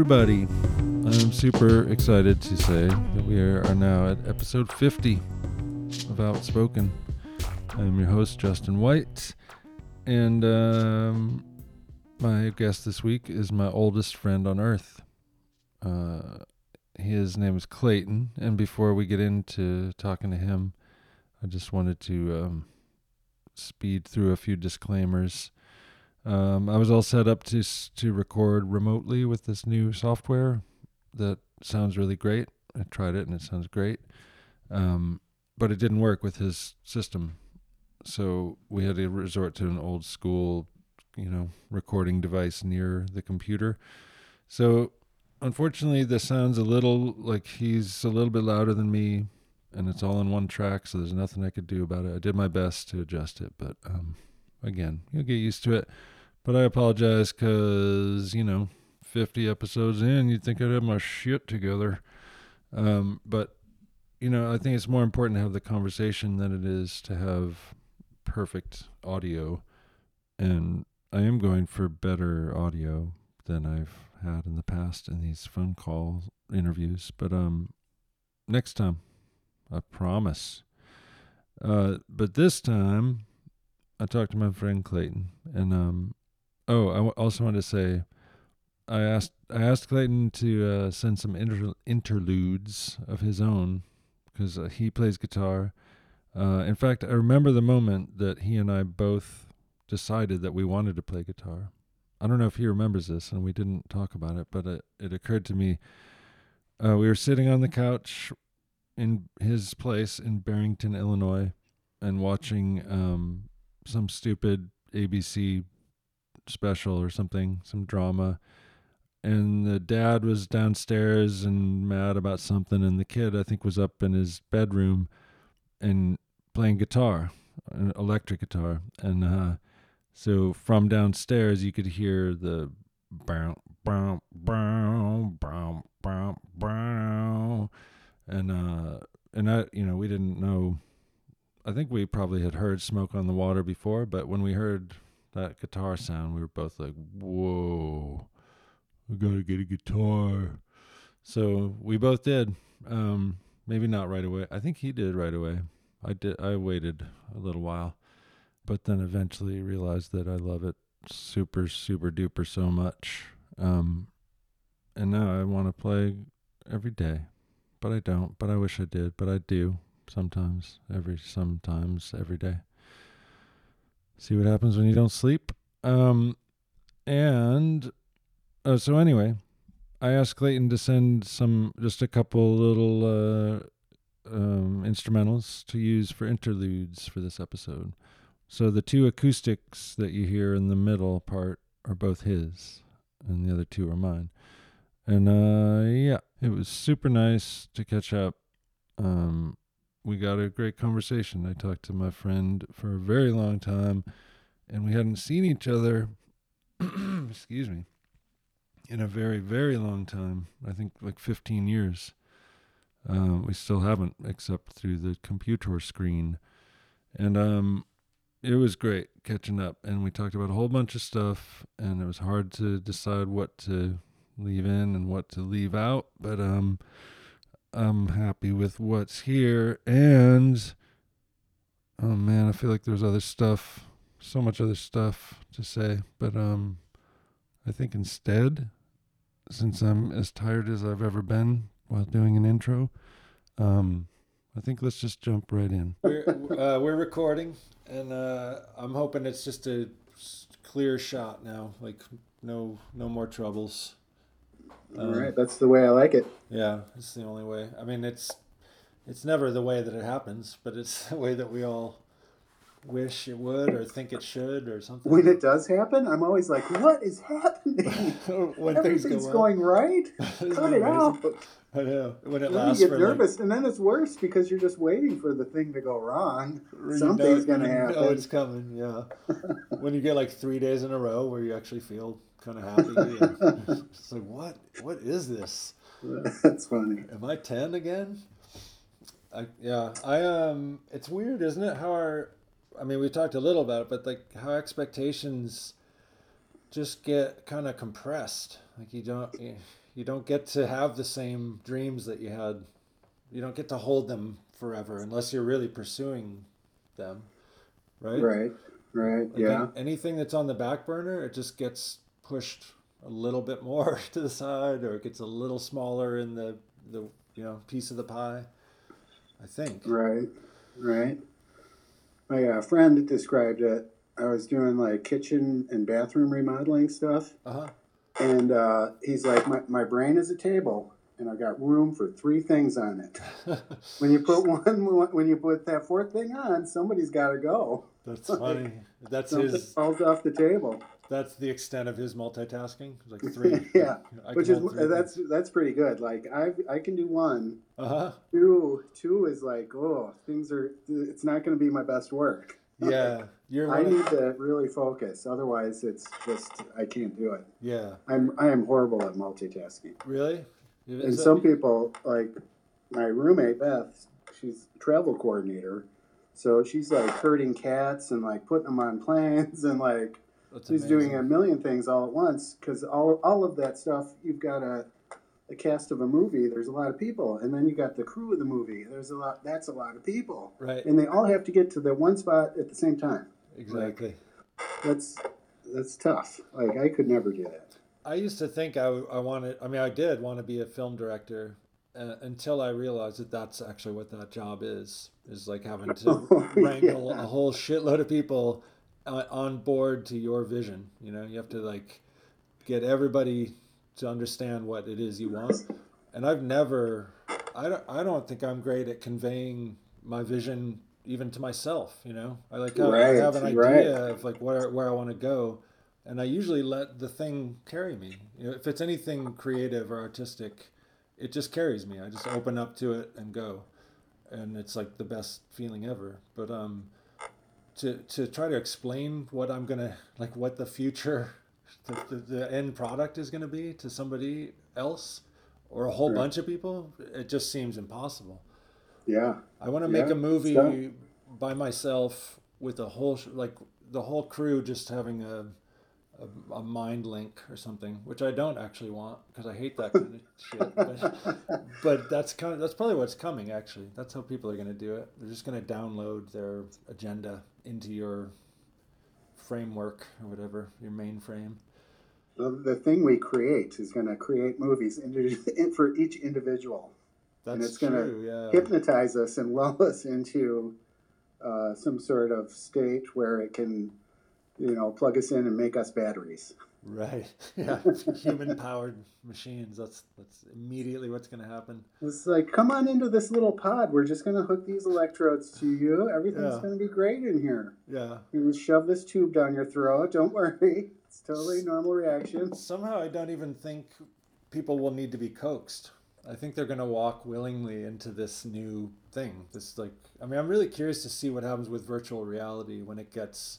Everybody. I'm super excited to say that we are now at episode 50 of Outspoken. I'm your host, Justin White, and um, my guest this week is my oldest friend on earth. Uh, his name is Clayton, and before we get into talking to him, I just wanted to um, speed through a few disclaimers. Um, I was all set up to to record remotely with this new software that sounds really great. I tried it and it sounds great, um, but it didn't work with his system. So we had to resort to an old school, you know, recording device near the computer. So unfortunately, this sound's a little like he's a little bit louder than me, and it's all in one track. So there's nothing I could do about it. I did my best to adjust it, but um, again, you'll get used to it. But I apologize because, you know, 50 episodes in, you'd think I'd have my shit together. Um, but, you know, I think it's more important to have the conversation than it is to have perfect audio. And I am going for better audio than I've had in the past in these phone call interviews. But um, next time, I promise. Uh, but this time, I talked to my friend Clayton, and um, oh, I w- also wanted to say, I asked I asked Clayton to uh, send some inter- interludes of his own because uh, he plays guitar. Uh, in fact, I remember the moment that he and I both decided that we wanted to play guitar. I don't know if he remembers this, and we didn't talk about it, but it, it occurred to me. Uh, we were sitting on the couch in his place in Barrington, Illinois, and watching um, some stupid ABC special or something, some drama. And the dad was downstairs and mad about something, and the kid, I think, was up in his bedroom and playing guitar, an electric guitar. And uh, so from downstairs, you could hear the brown, brown, brown, brown, brown, brown, and uh, and I, you know, we didn't know. I think we probably had heard "Smoke on the Water" before, but when we heard that guitar sound, we were both like, "Whoa, we gotta get a guitar." So we both did. Um, maybe not right away. I think he did right away. I did. I waited a little while, but then eventually realized that I love it super, super duper so much. Um, and now I want to play every day, but I don't. But I wish I did. But I do sometimes. Every sometimes every day. See what happens when you don't sleep. Um, and uh, so anyway, I asked Clayton to send some, just a couple little uh, um, instrumentals to use for interludes for this episode. So the two acoustics that you hear in the middle part are both his, and the other two are mine. And uh, yeah, it was super nice to catch up. Um, we got a great conversation. I talked to my friend for a very long time, and we hadn't seen each other. excuse me in a very, very long time. I think like 15 years. Um, we still haven't, except through the computer screen. And um, it was great catching up. And we talked about a whole bunch of stuff. And it was hard to decide what to leave in and what to leave out. But um, I'm happy with what's here. And oh man, I feel like there's other stuff, so much other stuff to say. But um, I think instead, since I'm as tired as I've ever been while doing an intro, um, I think let's just jump right in. We're, uh, we're recording, and uh, I'm hoping it's just a clear shot now. Like no no more troubles. All Um, right, that's the way I like it. Yeah, it's the only way. I mean, it's it's never the way that it happens, but it's the way that we all wish it would or think it should or something. When it does happen, I'm always like, "What is happening? when things Everything's go going right. Cut it out." I know. When it Then lasts you get nervous, and then it's worse because you're just waiting for the thing to go wrong. like, Something's gonna you happen. Know it's coming. Yeah. when you get like three days in a row where you actually feel kind of happy, it's like, what? What is this? That's funny. Am I ten again? I yeah. I um. It's weird, isn't it? How our, I mean, we talked a little about it, but like how expectations just get kind of compressed. Like you don't you, you don't get to have the same dreams that you had. You don't get to hold them forever unless you're really pursuing them, right? Right. Right. Like yeah. an- anything that's on the back burner, it just gets pushed a little bit more to the side, or it gets a little smaller in the the you know piece of the pie. I think. Right, right. My uh, friend described it. I was doing like kitchen and bathroom remodeling stuff, Uh huh. and uh, he's like, my, "My brain is a table, and I got room for three things on it. When you put one, when you put that fourth thing on, somebody's got to go. That's funny. That's his. falls off the table. That's the extent of his multitasking. Like three. yeah, I which is hold three that's that's pretty good. Like I I can do one. Uh huh. Two two is like, oh, things are. It's not going to be my best work. Yeah. You're. I need to really focus. Otherwise, it's just I can't do it. yeah. I'm I am horrible at multitasking. Really. And Is that- some people, like my roommate Beth, she's a travel coordinator, so she's like herding cats and like putting them on planes and like that's she's doing a million things all at once because all all of that stuff you've got a. The cast of a movie, there's a lot of people, and then you got the crew of the movie. There's a lot. That's a lot of people, Right. and they all have to get to the one spot at the same time. Exactly. That's that's tough. Like I could never do that. I used to think I, I wanted, I mean, I did want to be a film director uh, until I realized that that's actually what that job is, is like having to Oh, wrangle yeah. a whole shitload of people uh, on board to your vision. You know, you have to like get everybody to understand what it is you want. And I've never, I don't, I don't think I'm great at conveying my vision even to myself, you know, I like have, I have an idea right. of like where, where I want to go and I usually let the thing carry me. You know, if it's anything creative or artistic, it just carries me. I just open up to it and go, and it's like the best feeling ever. But um, to to try to explain what I'm gonna like, what the future, the, the, the end product is gonna be to somebody else or a whole Right. bunch of people, it just seems impossible. Yeah. I want to make Yeah, a movie so- by myself with a whole like the whole crew just having a, a a mind link or something, which I don't actually want because I hate that kind of shit. But, but that's kind of that's probably what's coming. Actually, that's how people are going to do it. They're just going to download their agenda into your framework or whatever your mainframe. The, the thing we create is going to create movies for each individual, That's it's gonna. Yeah. hypnotize us and lull us into uh, some sort of state where it can, you know, plug us in and make us batteries. Right. Yeah. Human powered machines. That's that's immediately what's going to happen. It's like, come on into this little pod. We're just going to hook these electrodes to you. Everything's Yeah. going to be great in here. Yeah. You just shove this tube down your throat. Don't worry. It's totally normal reaction. Somehow I don't even think people will need to be coaxed. I think they're going to walk willingly into this new thing. This like I mean I'm really curious to see what happens with virtual reality when it gets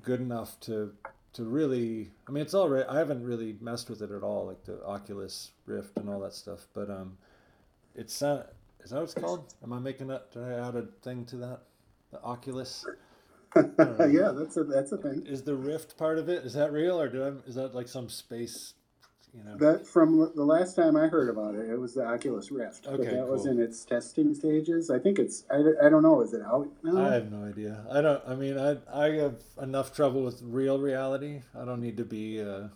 good enough to to really I mean it's already I haven't really messed with it at all like the Oculus Rift and all that stuff, but um it's uh, is that what it's called? Am I making that did I add a thing to that? The Oculus? yeah, that's a that's a thing. Is the Rift part of it? Is that real or do I, is that like some space, you know? That from the last time I heard about it, it was the Oculus Rift. but Okay, that was in its testing stages. I think it's. I, I don't know. Is it out now? I have no idea. I don't. I mean, I I have enough trouble with real reality. I don't need to be, uh,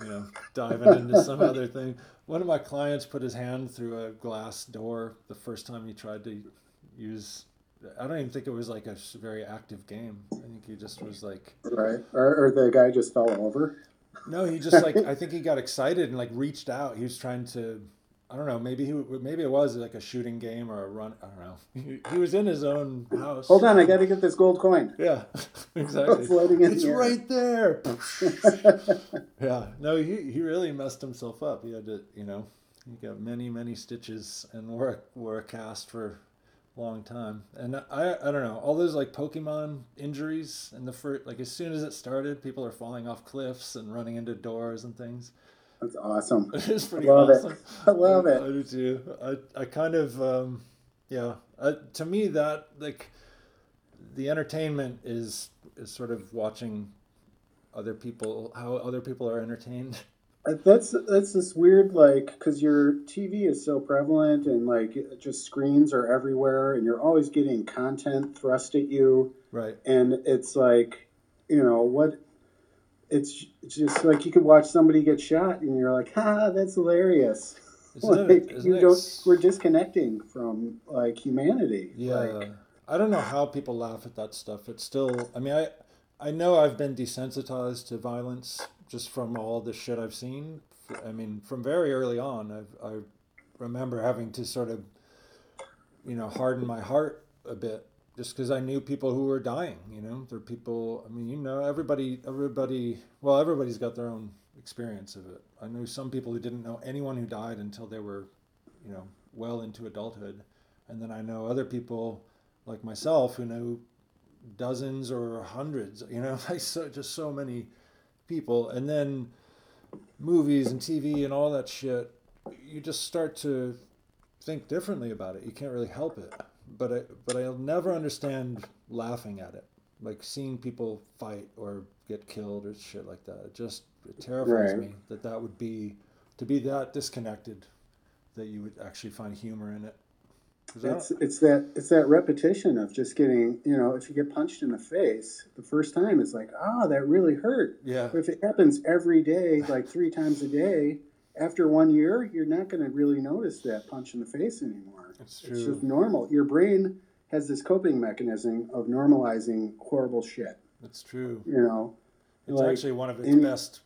you know, diving into some other thing. One of my clients put his hand through a glass door the first time he tried to use. I don't even think it was like a very active game. I think he just was like, right. Or, or the guy just fell over. No, he just like I think he got excited and like reached out. He was trying to. I don't know. Maybe he maybe it was like a shooting game or a run. I don't know. He, he was in his own house. Hold on, I got to get this gold coin. Yeah, exactly. Floating in it's the right there. yeah, no, he, he really messed himself up. He had to, you know, he got many many stitches and wore wore a cast for long time. And I I don't know all those like Pokemon injuries and the first like as soon as it started, people are falling off cliffs and running into doors and things. That's awesome. It's pretty Love it. awesome. I love I, it. I do too. I, I kind of, um, yeah. Uh, to me, that like the entertainment is is sort of watching other people how other people are entertained. That's that's this weird like because your TV is so prevalent and like just screens are everywhere and you're always getting content thrust at you. Right. and it's like you know what it's it's just like you could watch somebody get shot and you're like ha that's hilarious. Isn't like it, you it don't we're disconnecting from like humanity. Yeah, like I don't know how people laugh at that stuff. It's still, I mean, I, I know I've been desensitized to violence just from all the shit I've seen. I mean, from very early on, I've, I remember having to sort of, you know, harden my heart a bit just because I knew people who were dying. You know, there are people. I mean, you know, everybody, everybody. Well, everybody's got their own experience of it. I knew some people who didn't know anyone who died until they were, you know, well into adulthood, and then I know other people like myself who know dozens or hundreds. You know, like so just so many people, and then movies and TV and all that shit. You just start to think differently about it. You can't really help it. But I, but I'll never understand laughing at it, like seeing people fight or get killed or shit like that. It just it terrifies Right. me that that would be to be that disconnected that you would actually find humor in it. 'Cause it's it's that it's that repetition of just getting you know if you get punched in the face the first time it's like ah that really hurt yeah, But if it happens every day, like three times a day, after one year, you're not going to really notice that punch in the face anymore. it's It's just normal. Your brain has this coping mechanism of normalizing horrible shit. It's true. You know, It's Like, actually one of its any- best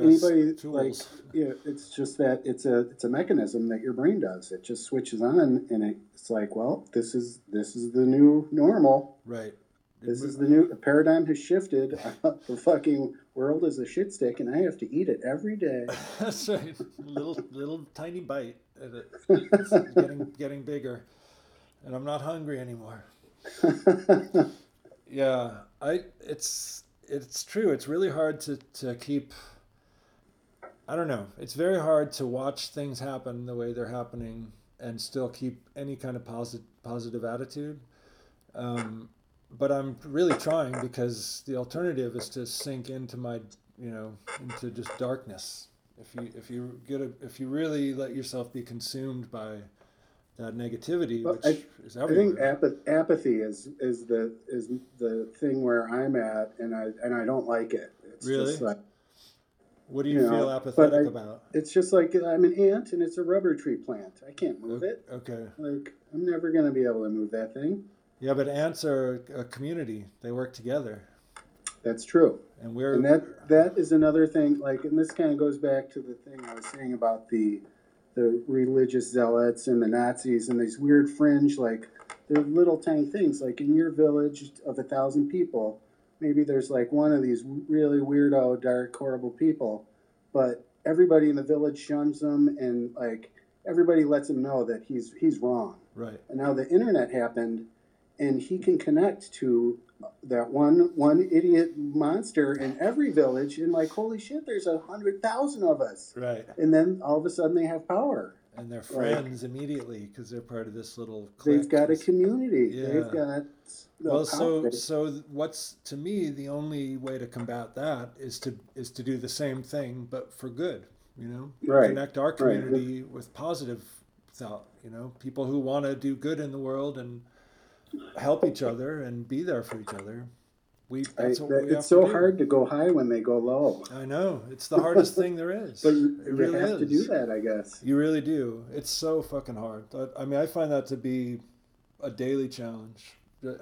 anybody tools. like yeah, it's just that it's a it's a mechanism that your brain does. It just switches on, and it, it's like, well, this is this is the new normal. right. This is the new the paradigm has shifted. the fucking world is a shit stick, and I have to eat it every day. That's right. Little little tiny bite. And it's getting getting bigger, and I'm not hungry anymore. Yeah, I it's it's true. It's really hard to to keep. I don't know. It's very hard to watch things happen the way they're happening and still keep any kind of positive positive attitude. Um, but I'm really trying because the alternative is to sink into my you know into just darkness. If you if you get a if you really let yourself be consumed by that negativity, Well, which I- I think apath- apathy is is the is the thing where I'm at, and I and I don't like it. It's Really? just like What do you, you feel apathetic I- about? it's just like I'm an ant, and it's a rubber tree plant. I can't move it. Okay. Like I'm never gonna be able to move that thing. Yeah, but ants are a community. They work together, That's true. and we're And that that is another thing. Like, and this kind of goes back to the thing I was saying about the the religious zealots and the Nazis and these weird fringe, like they're little tiny things. Like in your village of a thousand people, maybe there's like one of these really weirdo, dark, horrible people, but everybody in the village shuns them and like everybody lets him know that he's he's wrong. right. And now the internet happened, and he can connect to that one one idiot monster in every village. And like, holy shit, there's a hundred thousand of us. Right, And then all of a sudden they have power. And they're friends immediately because they're part of this little. They've got a community. Yeah. They've got the Well, so so what's to me the only way to combat that is to is to do the same thing but for good. You know, Right, connect our right. community with positive thought. You know, people who want to do good in the world and help each other and be there for each other. We I- what we it's so to hard to go high when they go low. I know it's the hardest thing there is. But you, it you really have to do that, I guess. You really do. It's so fucking hard. I, I mean, I find that to be a daily challenge.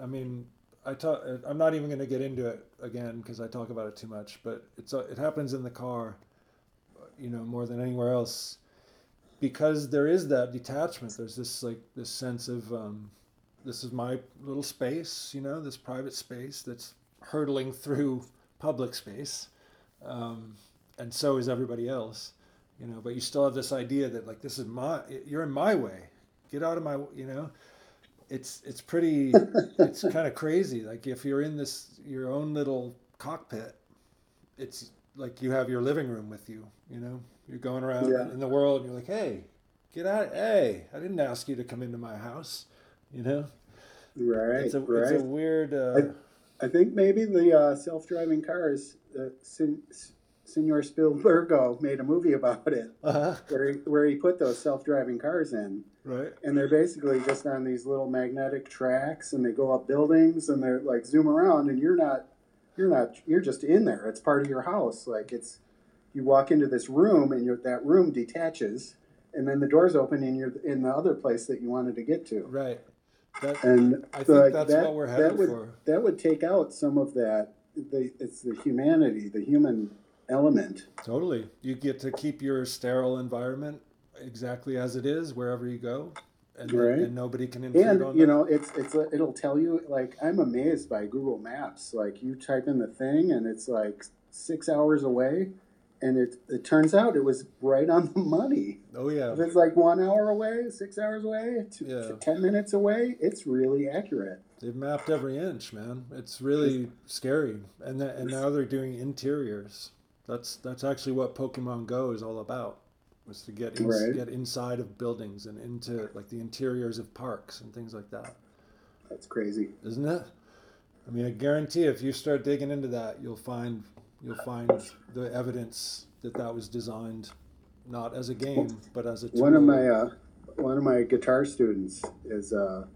I mean, I talk. I'm not even going to get into it again because I talk about it too much. But it's it happens in the car, you know, more than anywhere else, because there is that detachment. There's this like this sense of um, this is my little space, you know, this private space that's hurtling through public space, um, and so is everybody else you know but you still have this idea that like this is my you're in my way. Get out of my you know? It's it's pretty it's kind of crazy. Like if you're in this your own little cockpit it's like you have your living room with you you know? You're going around Yeah. in the world and you're like hey get out hey i didn't ask you to come into my house you know? Right, it's a right. it's a weird uh, I- I think maybe the uh, self-driving cars, uh, Sen- Senor Spielbergo made a movie about it, Uh-huh. where he, where he put those self-driving cars in, Right. and they're basically just on these little magnetic tracks, and they go up buildings, and they're like zoom around, and you're not, you're not, you're just in there. It's part of your house. Like it's, you walk into this room, and you're, that room detaches, and then the doors open, and you're in the other place that you wanted to get to. Right. That, And I think like, that's that, what we're that headed would, for. That would take out some of that. The, it's the humanity, the human element. Totally. You get to keep your sterile environment exactly as it is wherever you go, and, Right. and nobody can intrude And on you that. know, it's it's a, it'll tell you like I'm amazed by Google Maps. Like you type in the thing, and it's like six hours away, and it it turns out it was right on the money. Oh yeah. If it's like one hour away, six hours away, two, Yeah. ten minutes away, it's really accurate. They've mapped every inch, man. It's really scary. And th- and now they're doing interiors. That's that's actually what Pokemon Go is all about. Was to get in, Right. get inside of buildings and into like the interiors of parks and things like that. That's crazy. Isn't it? I mean, I guarantee if you start digging into that, you'll find you'll find the evidence that that was designed not as a game but as a tool. One of my uh, one of my guitar students is uh,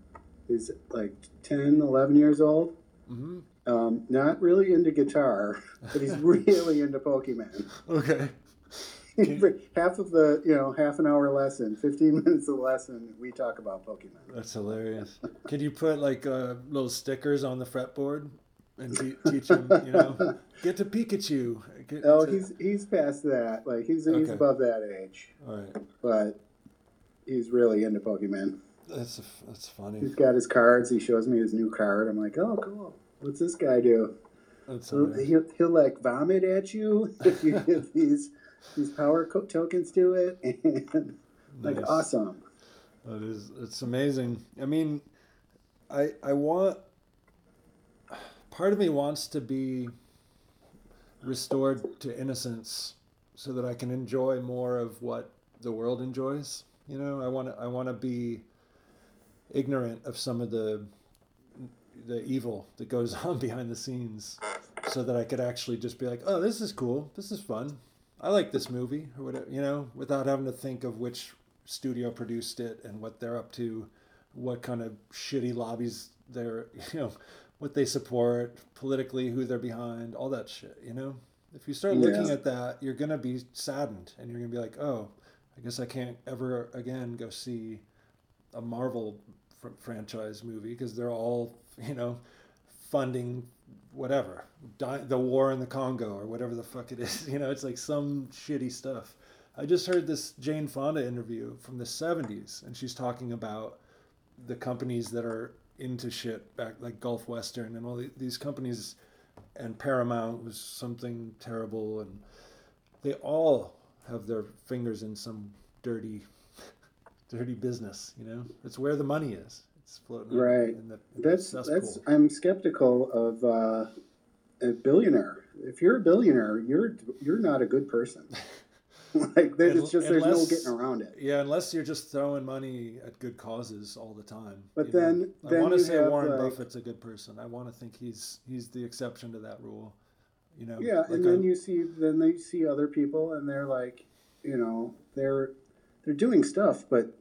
he's like 10, 11 years old. Mhm. Um, not really into guitar, but he's really into Pokemon. Okay. half of the you know half an hour lesson, fifteen minutes of lesson, we talk about Pokemon. That's hilarious. Could you put like uh, little stickers on the fretboard and te- teach him, you know, get to Pikachu? Get Oh, to- he's he's past that. Like he's he's above that age, all right. but he's really into Pokemon. That's that's funny. He's got his cards. He shows me his new card. I'm like, oh, cool. What's this guy do? So he'll, he'll like vomit at you if you give these these power co- tokens to it, and like Nice. awesome. That is, it's amazing. I mean, I I want. Part of me wants to be restored to innocence, so that I can enjoy more of what the world enjoys. You know, I want to I want to be ignorant of some of the the evil that goes on behind the scenes, so that I could actually just be like, oh, this is cool, this is fun. I like this movie or whatever, you know, without having to think of which studio produced it and what they're up to, what kind of shitty lobbies they're, you know, what they support politically, who they're behind, all that shit, you know? If you start looking at that, you're going to be saddened and you're going to be like, oh, I guess I can't ever again go see a Marvel fr- franchise movie because they're all, you know, funding whatever, di- the war in the Congo or whatever the fuck it is. You know, it's like some shitty stuff. I just heard this Jane Fonda interview from the 70s, and she's talking about the companies that are into shit back like Gulf Western and all the, these companies, and Paramount was something terrible, and they all have their fingers in some dirty, dirty business. You know, it's where the money is. It's floating Right. in the That's cesspool. that's. I'm skeptical of uh, a billionaire. If you're a billionaire, you're you're not a good person. like there's it's just there's no getting around it. Yeah, unless you're just throwing money at good causes all the time. But know. then- I want to say Warren like- Buffett's a good person. I want to think he's he's the exception to that rule. You know. Yeah, like and then a- you see then they see other people and they're like, you know, they're they're doing stuff, but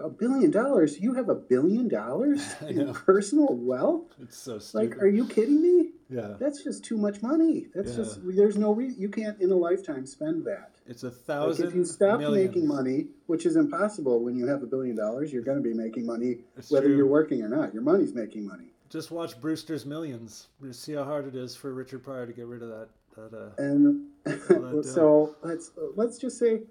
a billion dollars, you have a billion dollars in personal wealth? It's so stupid. Like, are you kidding me? Yeah, That's just too much money. That's Yeah. just there's no reason you can't in a lifetime spend that. it's a Like thousand. if you stop millions. making money, which is impossible when you have a billion dollars, you're going to be making money It's whether true. you're working or not. Your money's making money. Just watch Brewster's Millions. Just see how hard it is for Richard Pryor to get rid of that. That uh, And that so let's let's just say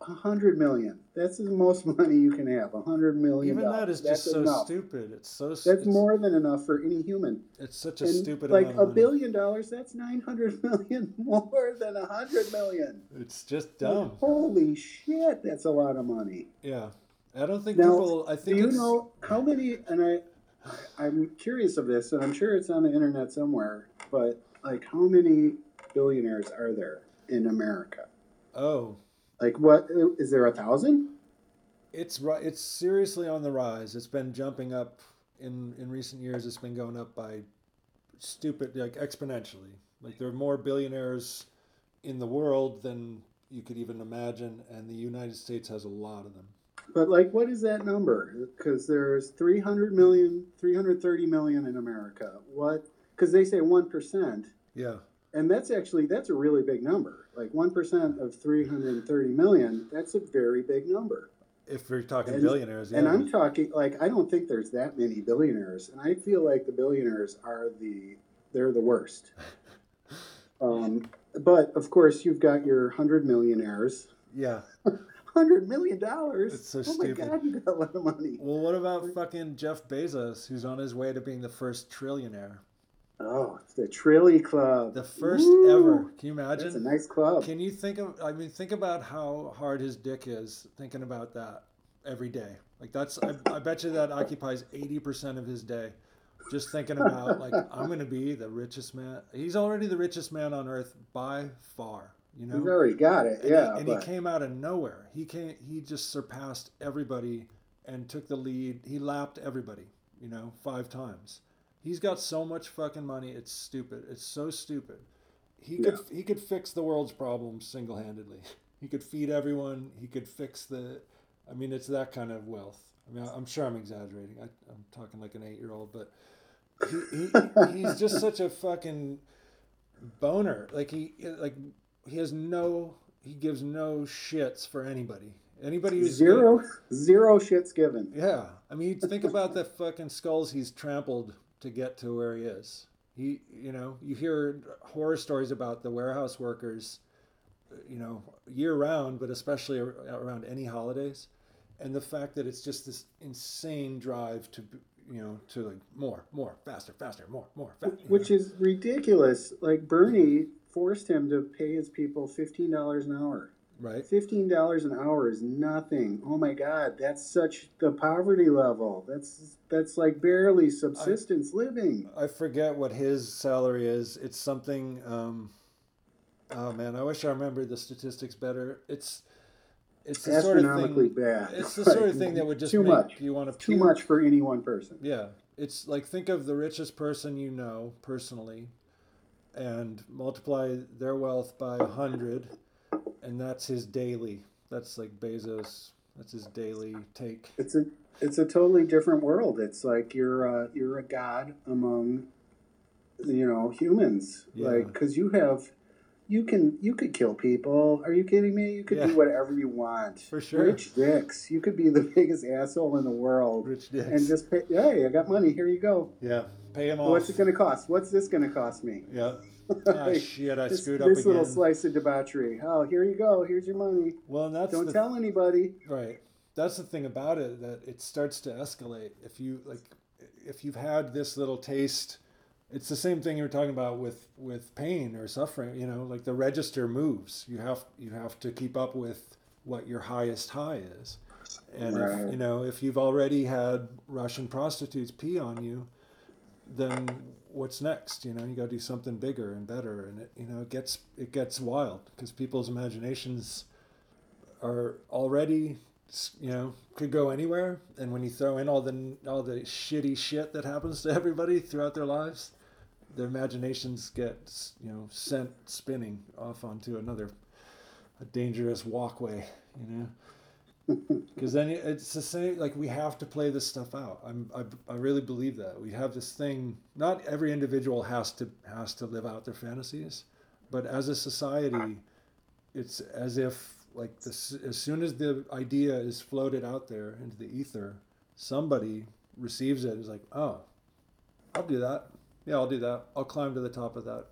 hundred million. That's the most money you can have. A hundred million. even that is That's just so enough. stupid. It's so. That's it's, more than enough for any human. It's such a And stupid like amount a billion dollars, that's nine hundred million more than a hundred million. It's just dumb. Holy shit, that's a lot of money. Yeah, I don't think Now, people. I Do think you it's, know how many? And I, I'm curious of this, and I'm sure it's on the internet somewhere. But like, how many billionaires are there in America? Oh, Like, what is there a thousand? it's. It's seriously on the rise. It's been jumping up in in recent years. It's been going up by stupid, like exponentially. Like there are more billionaires in the world than you could even imagine, and the United States has a lot of them. But like, what is that number? Because there's 300 million, 330 million in America. What? Because they say one percent, Yeah, and that's actually that's a really big number. Like one percent of 330 million, that's a very big number. if we're talking And- billionaires, yeah. And I'm talking like I don't think there's that many billionaires, and I feel like the billionaires are the they're the worst. Um, but of course, you've got your hundred millionaires. yeah. Hundred million dollars. It's so oh my god, you got a lot of money. Well, what about fucking Jeff Bezos, who's on his way to being the first trillionaire? Oh, the Trilly Club. The first Woo! ever. Can you imagine? It's a nice club. Can you think of? I mean, think about how hard his dick is. Thinking about that every day. Like that's. I, I bet you that occupies eighty percent of his day. Just thinking about like I'm gonna be the richest man. He's already the richest man on earth by far. You know. He's already got it. And, yeah, he, and but he came out of nowhere. He came. He just surpassed everybody and took the lead. He lapped everybody. You know, five times. He's got so much fucking money. It's stupid. It's so stupid. He could he could fix the world's problems single handedly. He could feed everyone. He could fix the. I mean, it's that kind of wealth. I mean, I'm sure I'm exaggerating. I, I'm talking like an eight year old, but he, he he's just such a fucking boner. Like he like he has no he gives no shits for anybody. Anybody who's zero zero shits given. yeah, I mean, think about the fucking skulls he's trampled to get to where he is. He, you know, you hear horror stories about the warehouse workers, you know, year round, but especially around any holidays, and the fact that it's just this insane drive to, you know, to like more, more, faster, faster, more, more, faster. Which is ridiculous. Like Bernie forced him to pay his people fifteen dollars an hour. Right. Fifteen dollars an hour is nothing. Oh my God, that's such the poverty level. That's that's like barely subsistence living. I forget what his salary is. It's something. Um, oh man, I wish I remembered the statistics better. It's it's the sort of Astronomically thing. bad. It's the sort of thing that would just too make much. you want to Too much for any one person. Yeah, it's like think of the richest person you know personally, and multiply their wealth by a hundred, and that's his daily. That's like Bezos. That's his daily take. It's a it's a totally different world. It's like you're a, you're a god among you know humans. Yeah. Like because you have you can you could kill people. Are you kidding me? You could Yeah. do whatever you want. For sure. Rich dicks. You could be the biggest asshole in the world Rich dicks. and just pay. Hey, I got money. Here you go. yeah, pay him off. What's it going to cost? What's this going to cost me? Yeah. Like, ah, shit! I this screwed up this again. little slice of debauchery. Oh, here you go. Here's your money. Well, and that's Don't the tell anybody. Right. That's the thing about it that it starts to escalate. If you like, if you've had this little taste, it's the same thing you were talking about with with pain or suffering. You know, like the register moves. You have you have to keep up with what your highest high is. And Right. if you know if you've already had Russian prostitutes pee on you, then what's next? You know, you got to do something bigger and better, and it you know it gets it gets wild because people's imaginations are already you know could go anywhere and when you throw in all the all the shitty shit that happens to everybody throughout their lives their imaginations get you know sent spinning off onto another a dangerous walkway you know because then it's the same like we have to play this stuff out. I'm, I, I really believe that. We have this thing not every individual has to has to live out their fantasies but as a society it's as if like this as soon as the idea is floated out there into the ether somebody receives it. it is like oh i'll do that. Yeah i'll do that. I'll climb to the top of that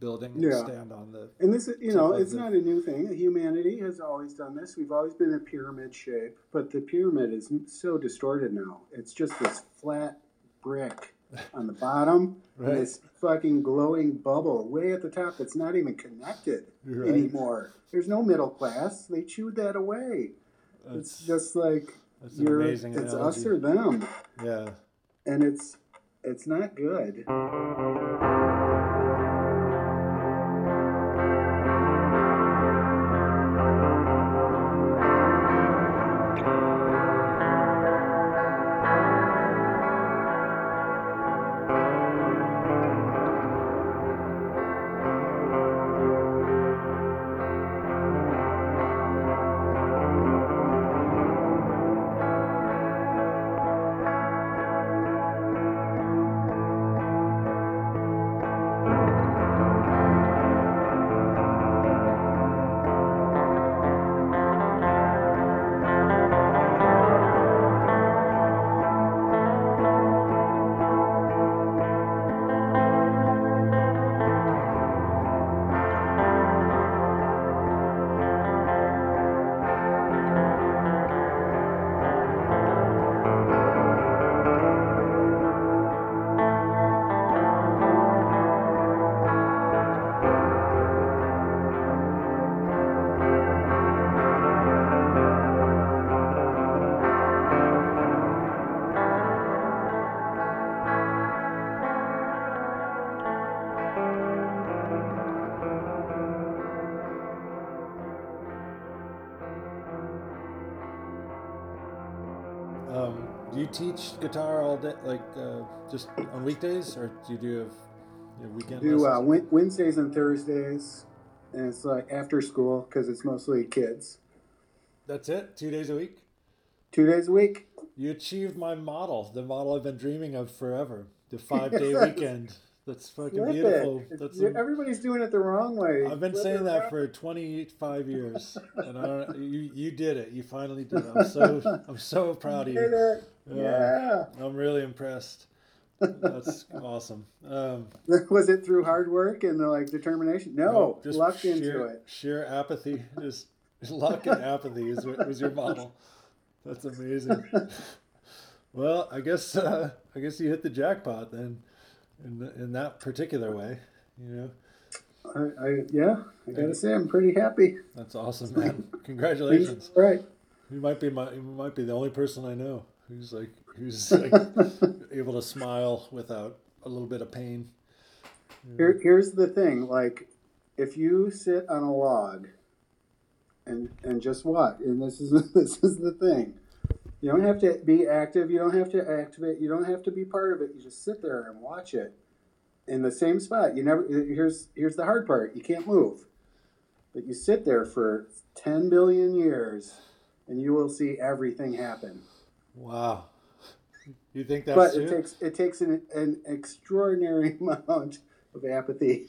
building and Yeah. stand on the And this, is you know, it's the- not a new thing. Humanity has always done this. We've always been a pyramid shape, but the pyramid is so distorted now. It's just this flat brick on the bottom, Right. and this fucking glowing bubble way at the top that's not even connected Right. anymore. There's no middle class. They chewed that away. it's just like that's you're. amazing It's analogy. us or them, yeah and it's it's not good. Teach guitar all day, like uh, just on weekdays, or do you do have your weekend Do uh, Wednesdays and Thursdays, and it's like after school because it's mostly kids. That's it. Two days a week. Two days a week. You achieved my model, the model I've been dreaming of forever. The five day weekend. That's fucking Flip beautiful. it. That's It's- Everybody's doing it the wrong way. I've been Flip saying that for 25 years, and I don't, you you did it. You finally did it. I'm so I'm so proud of you. it. Yeah. I'm really impressed. That's awesome. Um, Was it through hard work and uh, like determination? No, just luck sheer, into it. Sheer apathy, just luck and apathy is what was your model. That's amazing. Well, I guess uh, I guess you hit the jackpot then, in in that particular way. You know, I, I yeah, I gotta say I'm pretty happy. that's awesome, man. Congratulations. right. You might be my you might be the only person I know who's like who's like able to smile without a little bit of pain. Here, here's the thing: like, if you sit on a log and and just what, and this is this is the thing. You don't have to be active. You don't have to activate. You don't have to be part of it. You just sit there and watch it in the same spot. You never. Here's here's the hard part. You can't move, but you sit there for ten billion years, and you will see everything happen. Wow. You think that's but true? it takes it takes an, an extraordinary amount of apathy.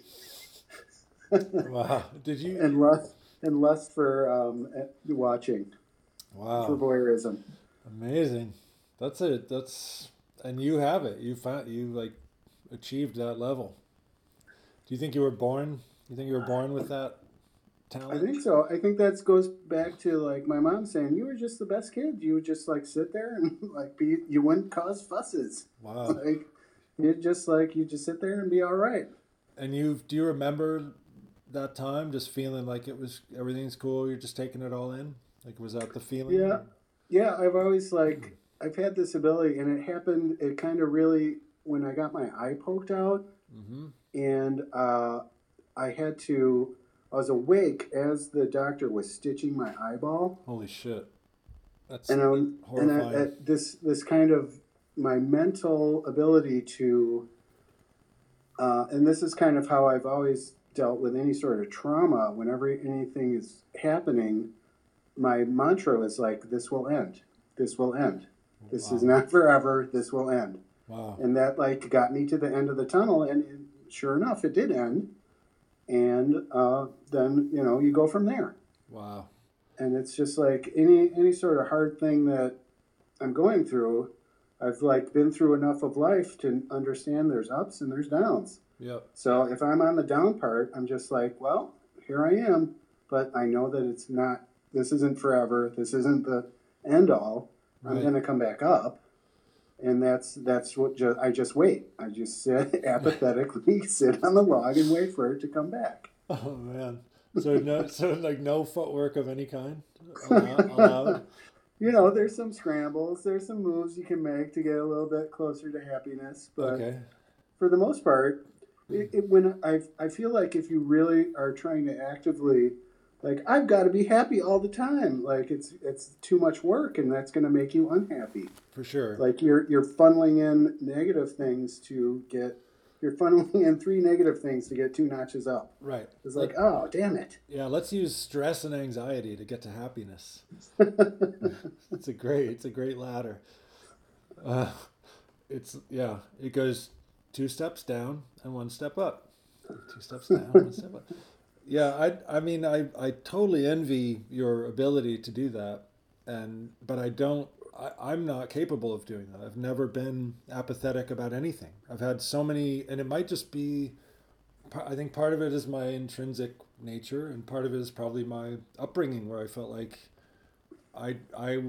wow. Did you? and lust and lust for um, watching for voyeurism. Amazing. That's it. That's and you have it. You found you like achieved that level. Do you think you were born? You think you were born with that talent? I think so. I think that goes back to like my mom saying, "You were just the best kid. You would just like sit there and like be. You wouldn't cause fusses. Wow. Like you just like you just sit there and be all right." And you do you remember that time just feeling like it was everything's cool, you're just taking it all in? Like was that the feeling? Yeah. Yeah, I've always like I've had this ability, and it happened. It kind of really when I got my eye poked out. Mm-hmm. and uh, I had to. I was awake as the doctor was stitching my eyeball, Holy shit. That's and I was, and I, horrifying. this this kind of my mental ability to, uh, and this is kind of how I've always dealt with any sort of trauma. Whenever anything is happening, my mantra is like, "This will end. This will end. This is not forever. This will end." wow. and that like got me to the end of the tunnel and sure enough it did end and uh, then you know you go from there Wow. and it's just like any any sort of hard thing that i'm going through i've like been through enough of life to understand there's ups and there's downs Yep. so if i'm on the down part i'm just like well here i am but i know that it's not this isn't forever this isn't the end all i'm going to come back up and that's that's what ju- i just wait i just sit apathetically sit on the log and wait for it to come back Oh man. So no so like no footwork of any kind allowed? allowed? you know there's some scrambles there's some moves you can make to get a little bit closer to happiness but Okay. for the most part it, it, when I, I feel like if you really are trying to actively like i've got to be happy all the time like it's it's too much work and that's going to make you unhappy For sure. like you're you're funneling in negative things to get you're funneling in three negative things to get two notches up right. it's like oh damn it Yeah, let's use stress and anxiety to get to happiness. It's a great, it's a great ladder. Uh, it's yeah, it goes two steps down and one step up. Two steps down, one step up. Yeah, I I mean I I totally envy your ability to do that, and but I don't. I, I'm not capable of doing that. I've never been apathetic about anything. I've had so many, and it might just be. I think part of it is my intrinsic nature, and part of it is probably my upbringing, where I felt like I I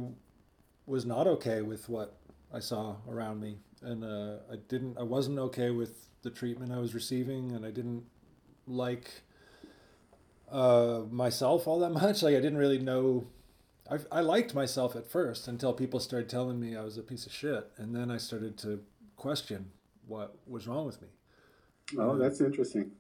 was not okay with what I saw around me, and uh, I didn't. I wasn't okay with the treatment I was receiving, and I didn't like uh, myself all that much. Like I didn't really know. I I liked myself at first until people started telling me I was a piece of shit, and then I started to question what was wrong with me. oh that's interesting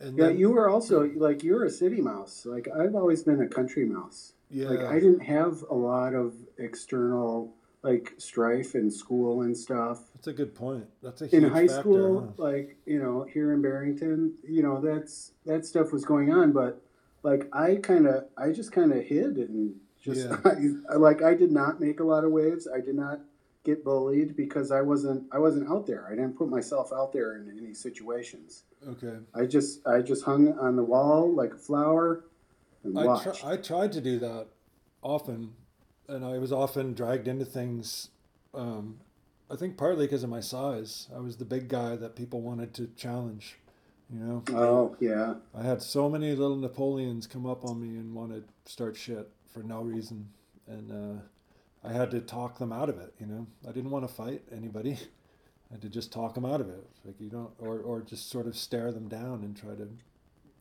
And yeah then, you were also like you're a city mouse like i've always been a country mouse yeah, like i didn't have a lot of external like strife in school and stuff. That's a good point. That's a huge In high factor, school, huh? like you know, here in Barrington, you know, that's that stuff was going on, but like I kind of, I just kind of hid and just I, like I did not make a lot of waves. I did not get bullied because I wasn't I wasn't out there. I didn't put myself out there in any situations. Okay. I just I just hung on the wall like a flower and I, tr- I tried to do that often, and I was often dragged into things. Um, I think partly because of my size. I was the big guy that people wanted to challenge. You know. oh yeah, I had so many little Napoleons come up on me and want to start shit for no reason, and uh, I had to talk them out of it. You know, I didn't want to fight anybody. I had to just talk them out of it. Like you don't, or or just sort of stare them down and try to,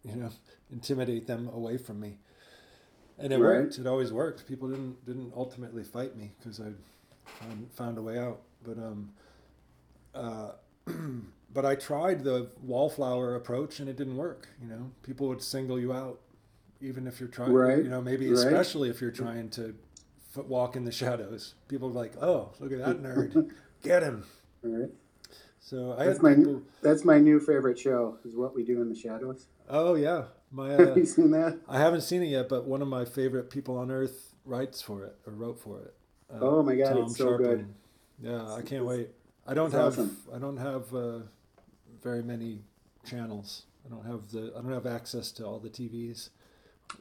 you know, intimidate them away from me. And it Right. worked. It always worked. People didn't didn't ultimately fight me because I found, found a way out. But um, uh, but I tried the wallflower approach and it didn't work. You know, people would single you out, even if you're trying. Right, You know, maybe right. especially if you're trying to f- walk in the shadows. People are like, "Oh, look at that nerd, get him." all right. So I That's my people. that's my new favorite show is what we do in the shadows. Oh yeah, my. Have Uh, you seen that? I haven't seen it yet, but one of my favorite people on earth writes for it or wrote for it. Uh, Oh my God, it's so good. Yeah, I can't wait. I don't have awesome. I don't have uh, very many channels. I don't have the I don't have access to all the TVs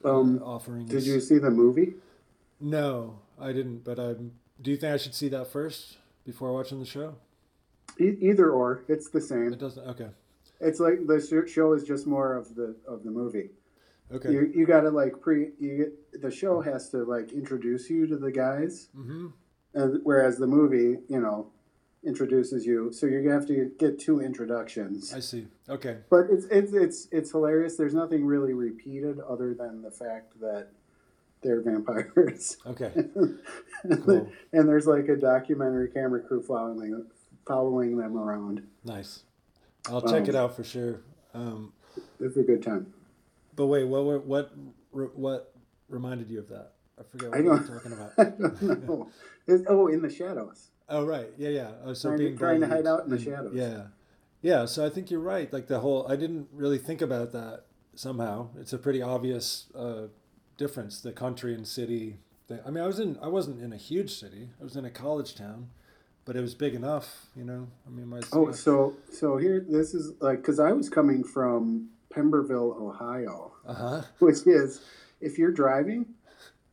uh, Um, offerings. Did you see the movie? No, I didn't. But I'm. Do you think I should see that first before watching the show? E- either or, it's the same. It doesn't. Okay. It's like the show is just more of the of the movie. Okay. You you got to like pre you get, the show has to like introduce you to the guys, mm-hmm. and whereas the movie you know introduces you, so you're gonna have to get two introductions. I see. Okay. But it's it's it's it's hilarious. There's nothing really repeated other than the fact that they're vampires. Okay. and, Cool. and there's like a documentary camera crew following following them around. Nice. I'll check Um, it out for sure. Um, It's a good time. But wait, what what what reminded you of that? I forget what I you were don't- talking about. I don't know. It's, oh, in the shadows. Oh right, yeah, yeah. Oh, so Trying to- being trying to hide out in the shadows. Yeah, yeah. So I think you're right. Like the whole, I didn't really think about that. Somehow, it's a pretty obvious uh, difference. The country and city. Thing. I mean, I was in. I wasn't in a huge city. I was in a college town, but it was big enough. You know. I mean, my. Oh, so so here this is like because I was coming from Pemberville, Ohio, Uh huh. which is if you're driving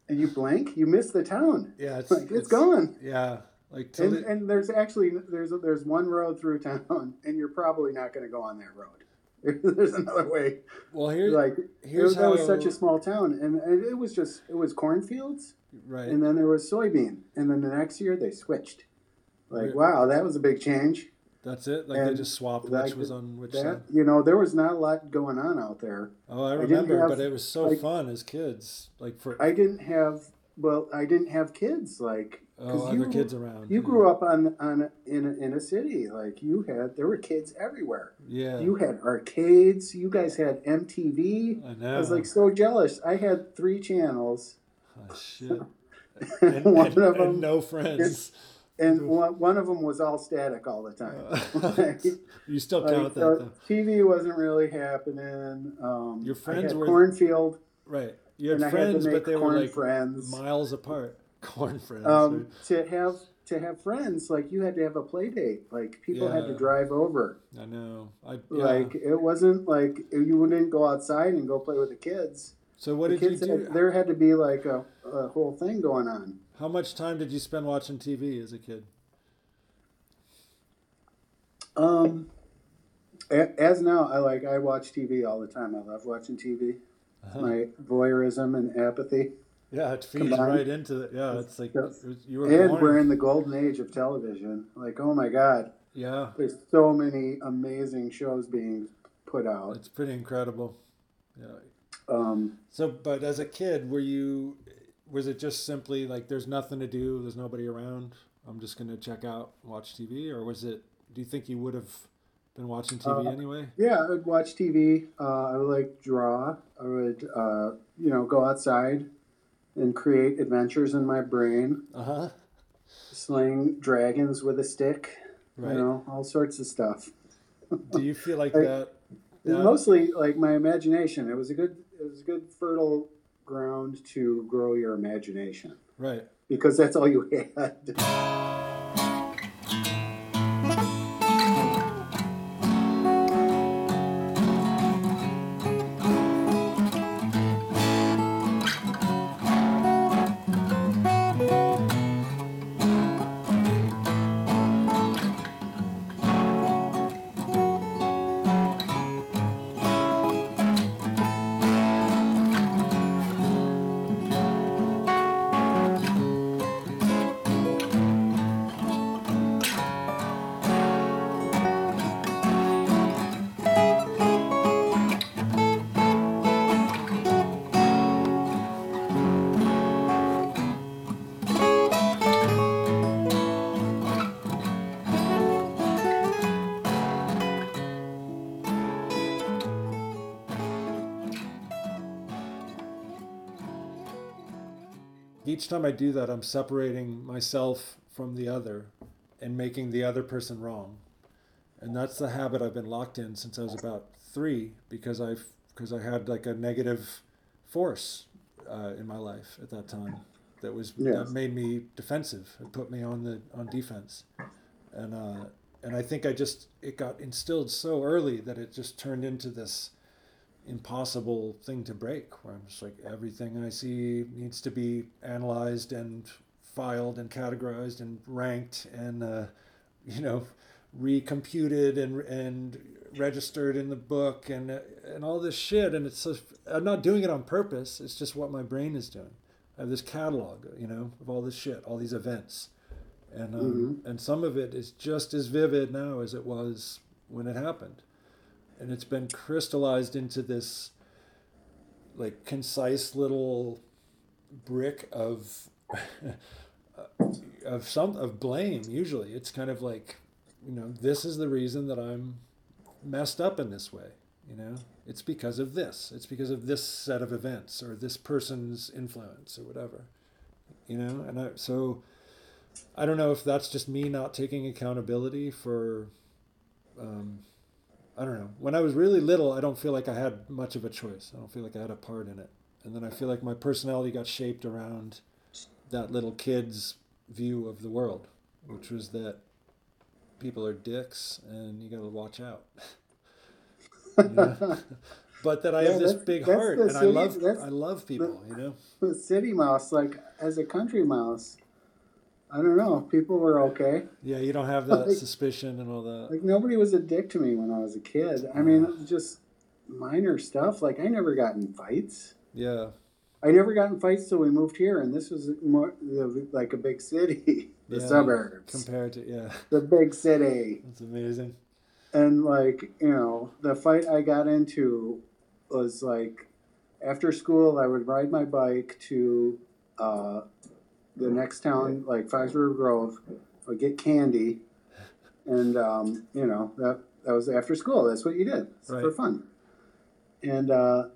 and you blank, you miss the town. Yeah, it's Like it's gone. Yeah, like And, the- and there's actually there's there's one road through town, and you're probably not going to go on that road. There's another way. well here Like here's that how was such a small town, and it was just it was cornfields, right. and then there was soybean, and then the next year they switched. Like Right. wow, that was a big change. That's it. Like they just swapped that- which was on which That side. you know, there was not a lot going on out there. Oh, I remember, have, but it was so like- fun as kids. Like for I didn't have well, I didn't have kids like oh, you other kids around. you yeah. grew up on on in a, in a city like you had there were kids everywhere. Yeah, You had arcades. You guys had MTV. I know. I was like so jealous. I had three channels, oh, shit. and, And, one and- of and them, no friends. and one, one of them was all static all the time. Like, you still like, count that uh, though, TV wasn't really happening. Um, Your friends were- cornfield, right? You had I had friends, but they were like friends. miles apart. Corn friends. Um, to have to have friends, like you had to have a play date. Like people had to drive over. I know. I yeah. Like it wasn't like you wouldn't go outside and go play with the kids. so what the did you kids do? had, there had to be like a, a whole thing going on. How much time did you spend watching TV as a kid? Um, as now, I like I watch TV all the time. I love watching TV. Uh-huh. My voyeurism and apathy. Yeah, it feeds Combined. right into it. Yeah, it's like you were And born. we're in the golden age of television. Like, oh my God, yeah, there's so many amazing shows being put out. it's pretty incredible. Yeah. Um, So, but as a kid, were you? Was it just simply like there's nothing to do, there's nobody around, I'm just gonna check out, watch TV, or was it? Do you think you would have been watching TV Uh, anyway? yeah, I would watch TV. Uh, I would like draw. I would, uh, you know, go outside and create adventures in my brain. Uh huh. slaying dragons with a stick. Right. You know, all sorts of stuff. Do you feel like Like- that? Mostly like my imagination. It was a good it was a good fertile ground to grow your imagination Right. because that's all you had. Each time I do that, I'm separating myself from the other and making the other person wrong. And that's the habit I've been locked in since I was about three because I've because I had like a negative force uh, in my life at that time that was Yes. that made me defensive. It put me on the on defense, and uh, and I think I just it got instilled so early that it just turned into this impossible thing to break where I'm just like everything I see needs to be analyzed and filed and categorized and ranked and uh, you know recomputed and and registered in the book and and all this shit. And it's I'm not doing it on purpose. It's just what my brain is doing. I have this catalog you know of all this shit all these events. And um, and some of it is just as vivid now as it was when it happened and it's been crystallized into this like concise little brick of of some of blame usually. It's kind of like you know this is the reason that i'm messed up in this way you know? It's because of this. It's because of this set of events or this person's influence or whatever you know? And I, so i don't know if that's just me not taking accountability for um, I don't know. When I was really little, I don't feel like I had much of a choice. I don't feel like I had a part in it. And then I feel like my personality got shaped around that little kid's view of the world, which was that people are dicks and you got to watch out. But that I Yeah, have this big heart and I love I love people, you know. the city mouse, like as a country mouse, I don't know. People were okay. Yeah, you don't have that Like- suspicion and all that. Like nobody was a dick to me when I was a kid. I mean, it was just minor stuff. Like I never got in fights. Yeah. I never got in fights till we moved here, and this was more like a big city, the Yeah, suburbs, Compared to yeah. the big city. That's amazing. And like you know, the fight I got into was like after school. I would ride my bike to uh, the next town, like Fox River Grove. I would get candy, and um, you know that that was after school. That's what you did It's for fun. And uh,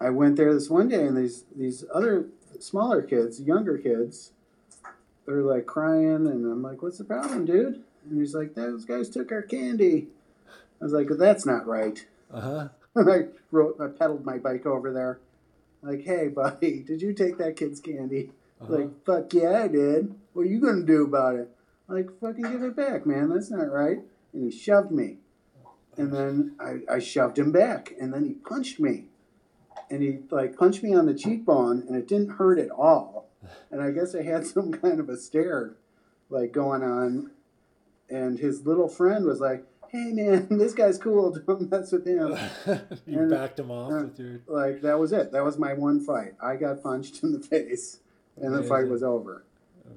I went there this one day, and these these other smaller kids, younger kids, they're like crying, and I'm like, "What's the problem, dude?" And he's like, "Those guys took our candy." I was like, "That's not right." Uh huh. I wrote, I pedaled my bike over there, like, "Hey, buddy, did you take that kid's candy?" Uh-huh. Like, "Fuck yeah, I did." What are you gonna do about it? Like, fucking give it back, man. That's not right. And he shoved me, and then I, I shoved him back, and then he punched me, and he like punched me on the cheekbone, and it didn't hurt at all. And I guess I had some kind of a stare, like going on, and his little friend was like, "Hey, man, this guy's cool. Don't mess with him." you And- backed him off uh, with your like that was it. That was my one fight. I got punched in the face, and the fight was over.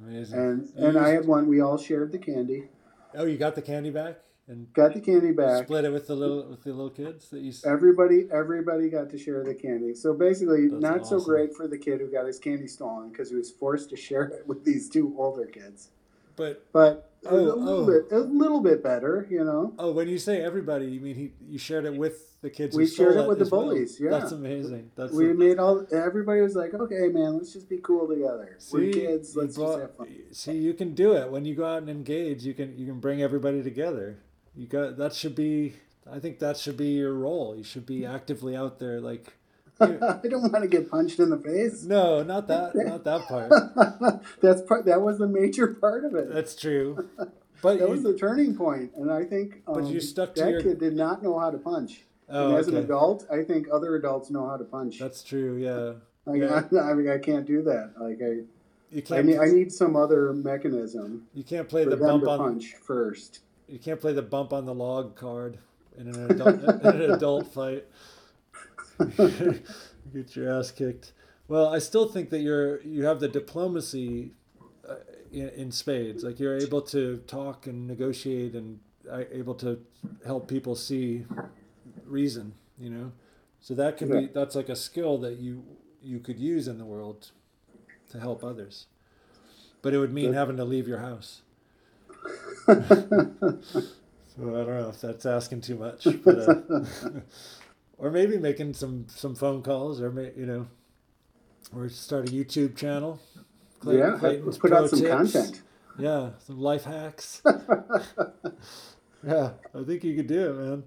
amazing. And and I had one. We all shared the candy. Oh, you got the candy back and Got the candy back. split it with the little with the little kids that you. Everybody everybody got to share the candy. So basically, That's not so great for the kid who got his candy stolen because he was forced to share it with these two older kids. But but Oh, a little oh. bit, a little bit better, you know. oh, when you say everybody, you mean he you shared it with the kids? We shared it with the as well? bullies, yeah. that's amazing. That's we made all. Everybody was like, "Okay, man, let's just be cool together. We're kids. Let's just have fun." See, you can do it when you go out and engage. You can you can bring everybody together. You got that should be. I think that should be your role. You should be actively out there. Like, I don't want to get punched in the face. no, not that, not that part. That's part. That was the major part of it. That's true. But that was the turning point, and I think um, But you stuck to that your- kid did not know how to punch. oh, and as an adult, I think other adults know how to punch. That's true. Yeah, like, yeah. I, I mean, I can't do that. Like I, you I can't. need, I need some other mechanism you can't play the bump on. punch first. You can't play the bump on the log card in an adult in an adult fight. Get your ass kicked. Well, I still think that you're you have the diplomacy uh, in, in spades. Like you're able to talk and negotiate and uh, able to help people see reason. You know, so that can be that's like a skill that you you could use in the world to help others. But it would mean having to leave your house. So I don't know if that's asking too much, but uh, or maybe making some some phone calls, or may, you know, or start a YouTube channel. Clay- yeah, Clayton's put out some Tips. content. Yeah, some life hacks. yeah, I think you could do it, man.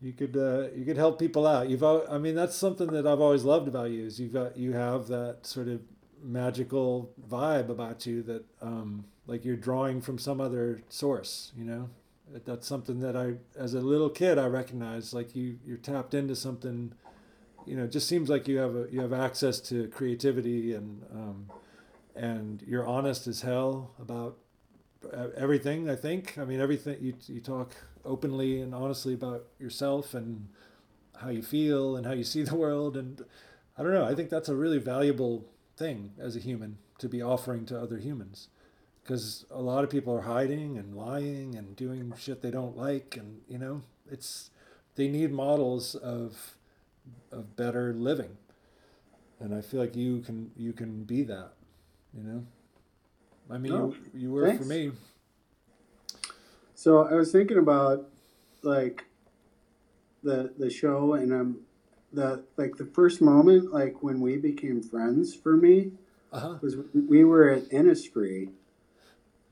You could uh, you could help people out. You've I mean that's something that I've always loved about you is you've got you have that sort of magical vibe about you that um, like you're drawing from some other source. You know, that's something that I as a little kid I recognized. Like you you're tapped into something. You know, it just seems like you have a you have access to creativity and um, and you're honest as hell about everything. I think. I mean, everything you you talk openly and honestly about yourself and how you feel and how you see the world. And I don't know. I think that's a really valuable thing as a human to be offering to other humans, because a lot of people are hiding and lying and doing shit they don't like, and you know, it's they need models of of better living. And I feel like you can you can be that, you know. I mean, you, you were thanks. for me. So I was thinking about like the the show, and um, the like the first moment, like when we became friends for me, Uh huh. was we were at Innisfree,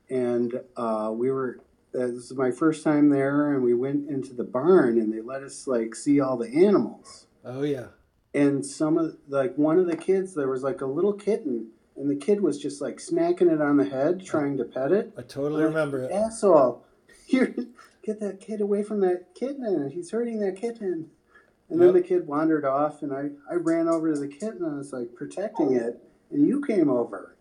and uh, we were. uh, This was my first time there, and we went into the barn, and they let us like see all the animals. Oh yeah. And some of like one of the kids, there was like a little kitten, and the kid was just like smacking it on the head, trying to pet it. I totally Like, remember it. Asshole! You get that kid away from that kitten. He's hurting that kitten. And then the kid wandered off, and I, I ran over to the kitten and I was like protecting it, and you came over.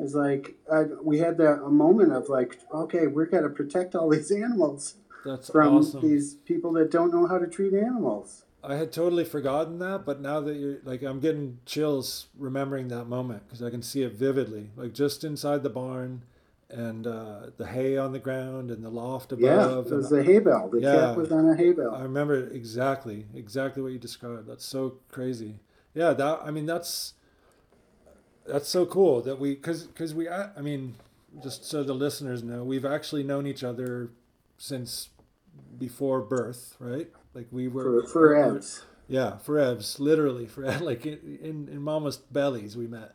It was like I, we had that a moment of like, okay, we're gonna protect all these animals That's from awesome. these people that don't know how to treat animals. I had totally forgotten that, but now that you're like, I'm getting chills remembering that moment because I can see it vividly. Like just inside the barn, and uh, the hay on the ground, and the loft Yeah, above. it was and a hay bale. The Yeah. cat was on a hay bale. I remember exactly, exactly what you described. That's so crazy. Yeah, that I mean that's that's so cool that we because because we I mean just so the listeners know we've actually known each other since before birth, right? Like we were for, for ants. yeah, for Evs, literally for like in, in in mama's bellies we met,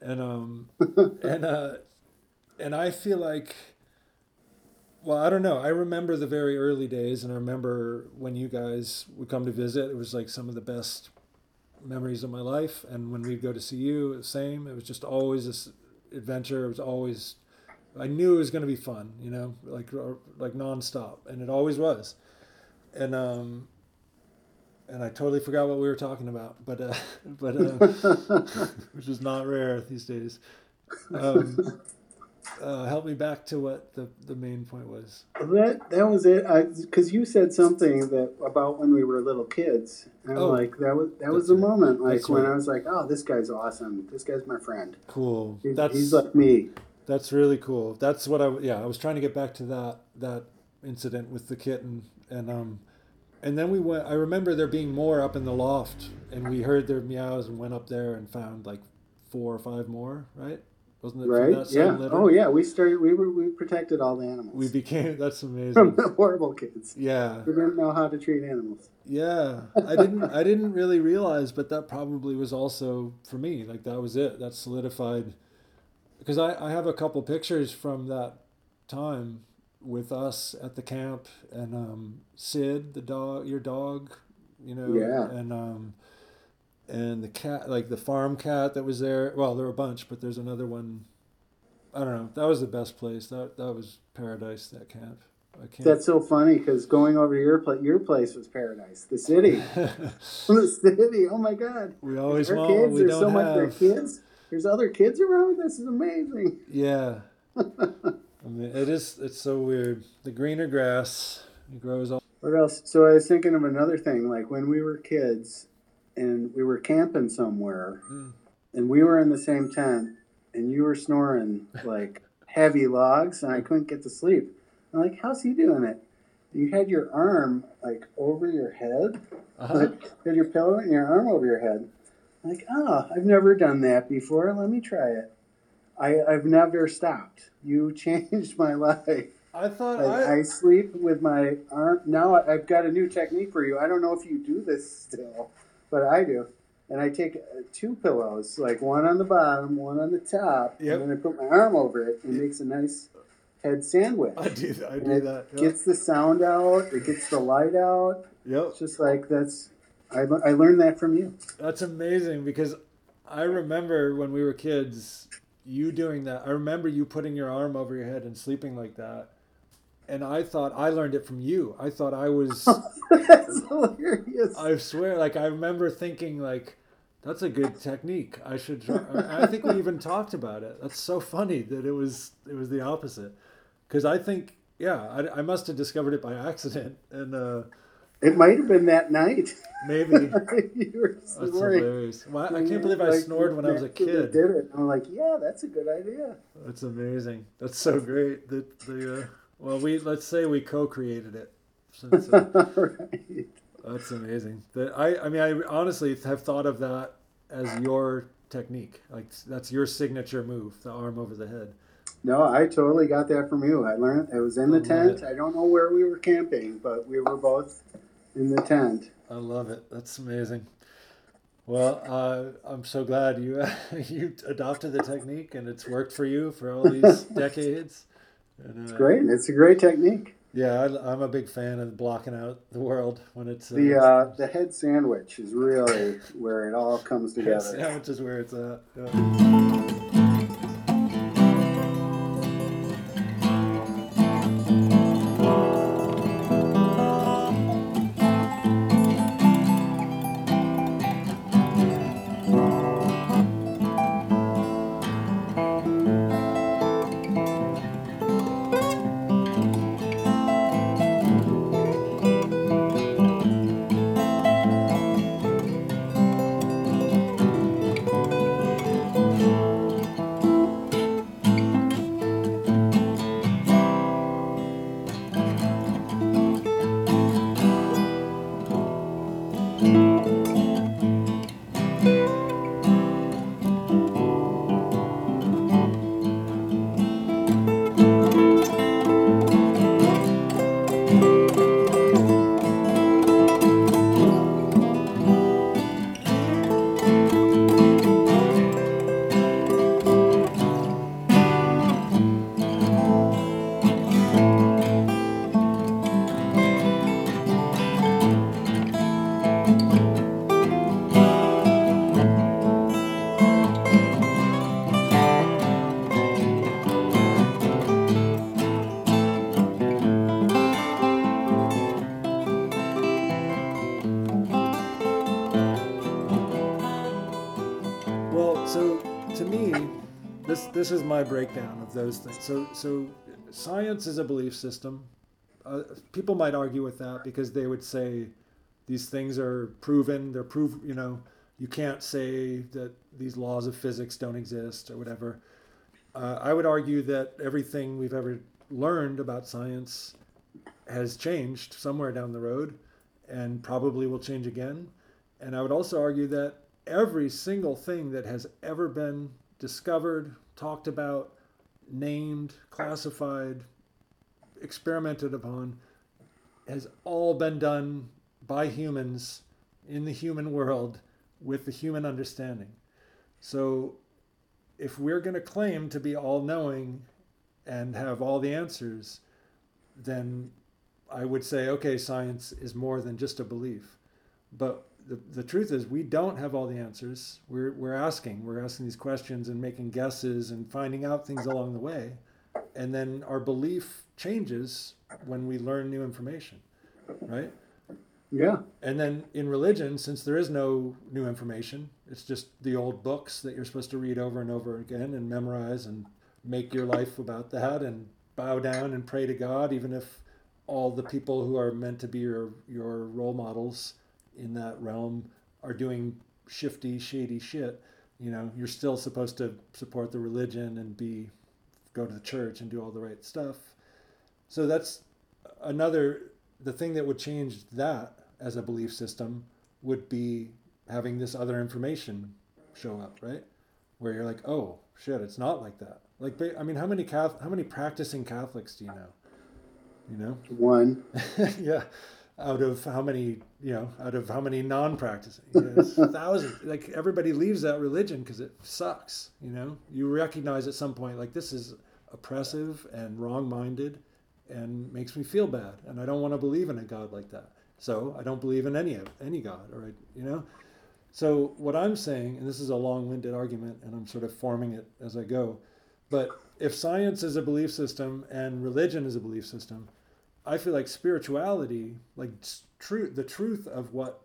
and um and uh and I feel like well I don't know I remember the very early days and I remember when you guys would come to visit it was like some of the best memories of my life and when we'd go to see you the same it was just always this adventure it was always I knew it was going to be fun you know like like nonstop and it always was and um and I totally forgot what we were talking about, but uh, but uh, which is not rare these days. Um, uh, help me back to what the, the main point was. That that was it. Because you said something that about when we were little kids, and Oh. like that was that was the right. moment. Like That's when right. I was like, oh, this guy's awesome. This guy's my friend. Cool. He- That's he's like me. that's really cool. That's what I yeah I was trying to get back to that that incident with the kitten and um and then we went. I remember there being more up in the loft, and we heard their meows and went up there and found like four or five more. Right? Wasn't it from right? that Yeah. litter? Oh yeah, we started. We were we protected all the animals We became. That's from amazing. the horrible kids Yeah. who didn't know how to treat animals. Yeah, I didn't. I didn't really realize, but that probably was also for me. Like that was it. That solidified, because I I have a couple pictures from that time with us at the camp and um, Sid, the dog, your dog, you know, Yeah. and um, and the cat, like the farm cat that was there. Well, there were a bunch, but there's another one. I don't know. That was the best place. That that was paradise. That camp. I can't. That's so funny because going over to your place, your place was paradise. The city, the city. Oh my God! we always Our want kids. we There's don't so much. Have. kids. There's other kids around. This is amazing. Yeah. I mean, it is. It's so weird. The greener grass it grows all. What else? So I was thinking of another thing. Like when we were kids, and we were camping somewhere, Mm. and we were in the same tent, and you were snoring like heavy logs, and I couldn't get to sleep. I'm like, how's he doing it? You had your arm like over your head, Uh-huh. like you had your pillow and your arm over your head. I'm like, oh, I've never done that before. Let me try it. I, I've never stopped. You changed my life. I thought I, I. Sleep with my arm. Now I've got a new technique for you. I don't know if you do this still, but I do. And I take uh, two pillows, like one on the bottom, one on the top, Yep. and then I put my arm over it and it makes a nice head sandwich. I do. I do it that. Yep. gets the sound out. It gets the light out. Yep. It's just like that's. I, I learned that from you. That's amazing because I remember when we were kids, you doing that. I remember you putting your arm over your head and sleeping like that. And I thought I learned it from you. I thought I was. that's hilarious. I swear, like I remember thinking, like, that's a good technique. I should. Try. I think we even talked about it. That's so funny that it was it was the opposite. Because I think, yeah, I, I must have discovered it by accident, and uh, it might have been that night. maybe you were that's hilarious. Well, I can't believe I Like, snored when I was a kid. Did it? I'm like, yeah, that's a good idea. That's amazing. That's so great. That the uh, well, we let's say we co-created it. Since, uh, right. that's amazing. That I I mean I honestly have thought of that as your technique. Like that's your signature move, the arm over the head. No, I totally got that from you. I learned it was in the I tent. I don't know where we were camping, but we were both in the tent. I love it. That's amazing. Well, uh, I'm so glad you you adopted the technique and it's worked for you for all these decades. And, uh, Great. It's a great technique. Yeah, I, I'm a big fan of blocking out the world when it's uh, The uh, the head sandwich is really where it all comes together. Yeah, which is where it's at. Yeah. This is my breakdown of those things. So so science is a belief system. Uh, people might argue with that because they would say these things are proven. They're proof. You know, you can't say that these laws of physics don't exist or whatever. Uh, I would argue that everything we've ever learned about science has changed somewhere down the road and probably will change again. And I would also argue that every single thing that has ever been discovered, talked about, named, classified, experimented upon has all been done by humans in the human world with the human understanding. So if we're going to claim to be all knowing and have all the answers, then I would say, okay, science is more than just a belief. But the, the truth is, we don't have all the answers. We're, we're asking, we're asking these questions and making guesses and finding out things along the way. And then our belief changes when we learn new information, right? Yeah. And then in religion, since there is no new information, it's just the old books that you're supposed to read over and over again and memorize and make your life about that and bow down and pray to God, even if all the people who are meant to be your, your role models in that realm are doing shifty, shady shit. You know, you're still supposed to support the religion and be go to the church and do all the right stuff. So that's another the thing that would change that as a belief system would be having this other information show up, right? Where you're like, oh shit, it's not like that. Like, I mean, how many Catholic, how many practicing Catholics do you know? You know, one. yeah, out of how many, you know, out of how many non-practicing, you know, thousands. Like everybody leaves that religion because it sucks. You know, you recognize at some point like this is oppressive and wrong-minded, and makes me feel bad, and I don't want to believe in a God like that. So I don't believe in any of any God, or you know. So what I'm saying, and this is a long-winded argument, and I'm sort of forming it as I go, but if science is a belief system and religion is a belief system, I feel like spirituality, like truth, the truth of what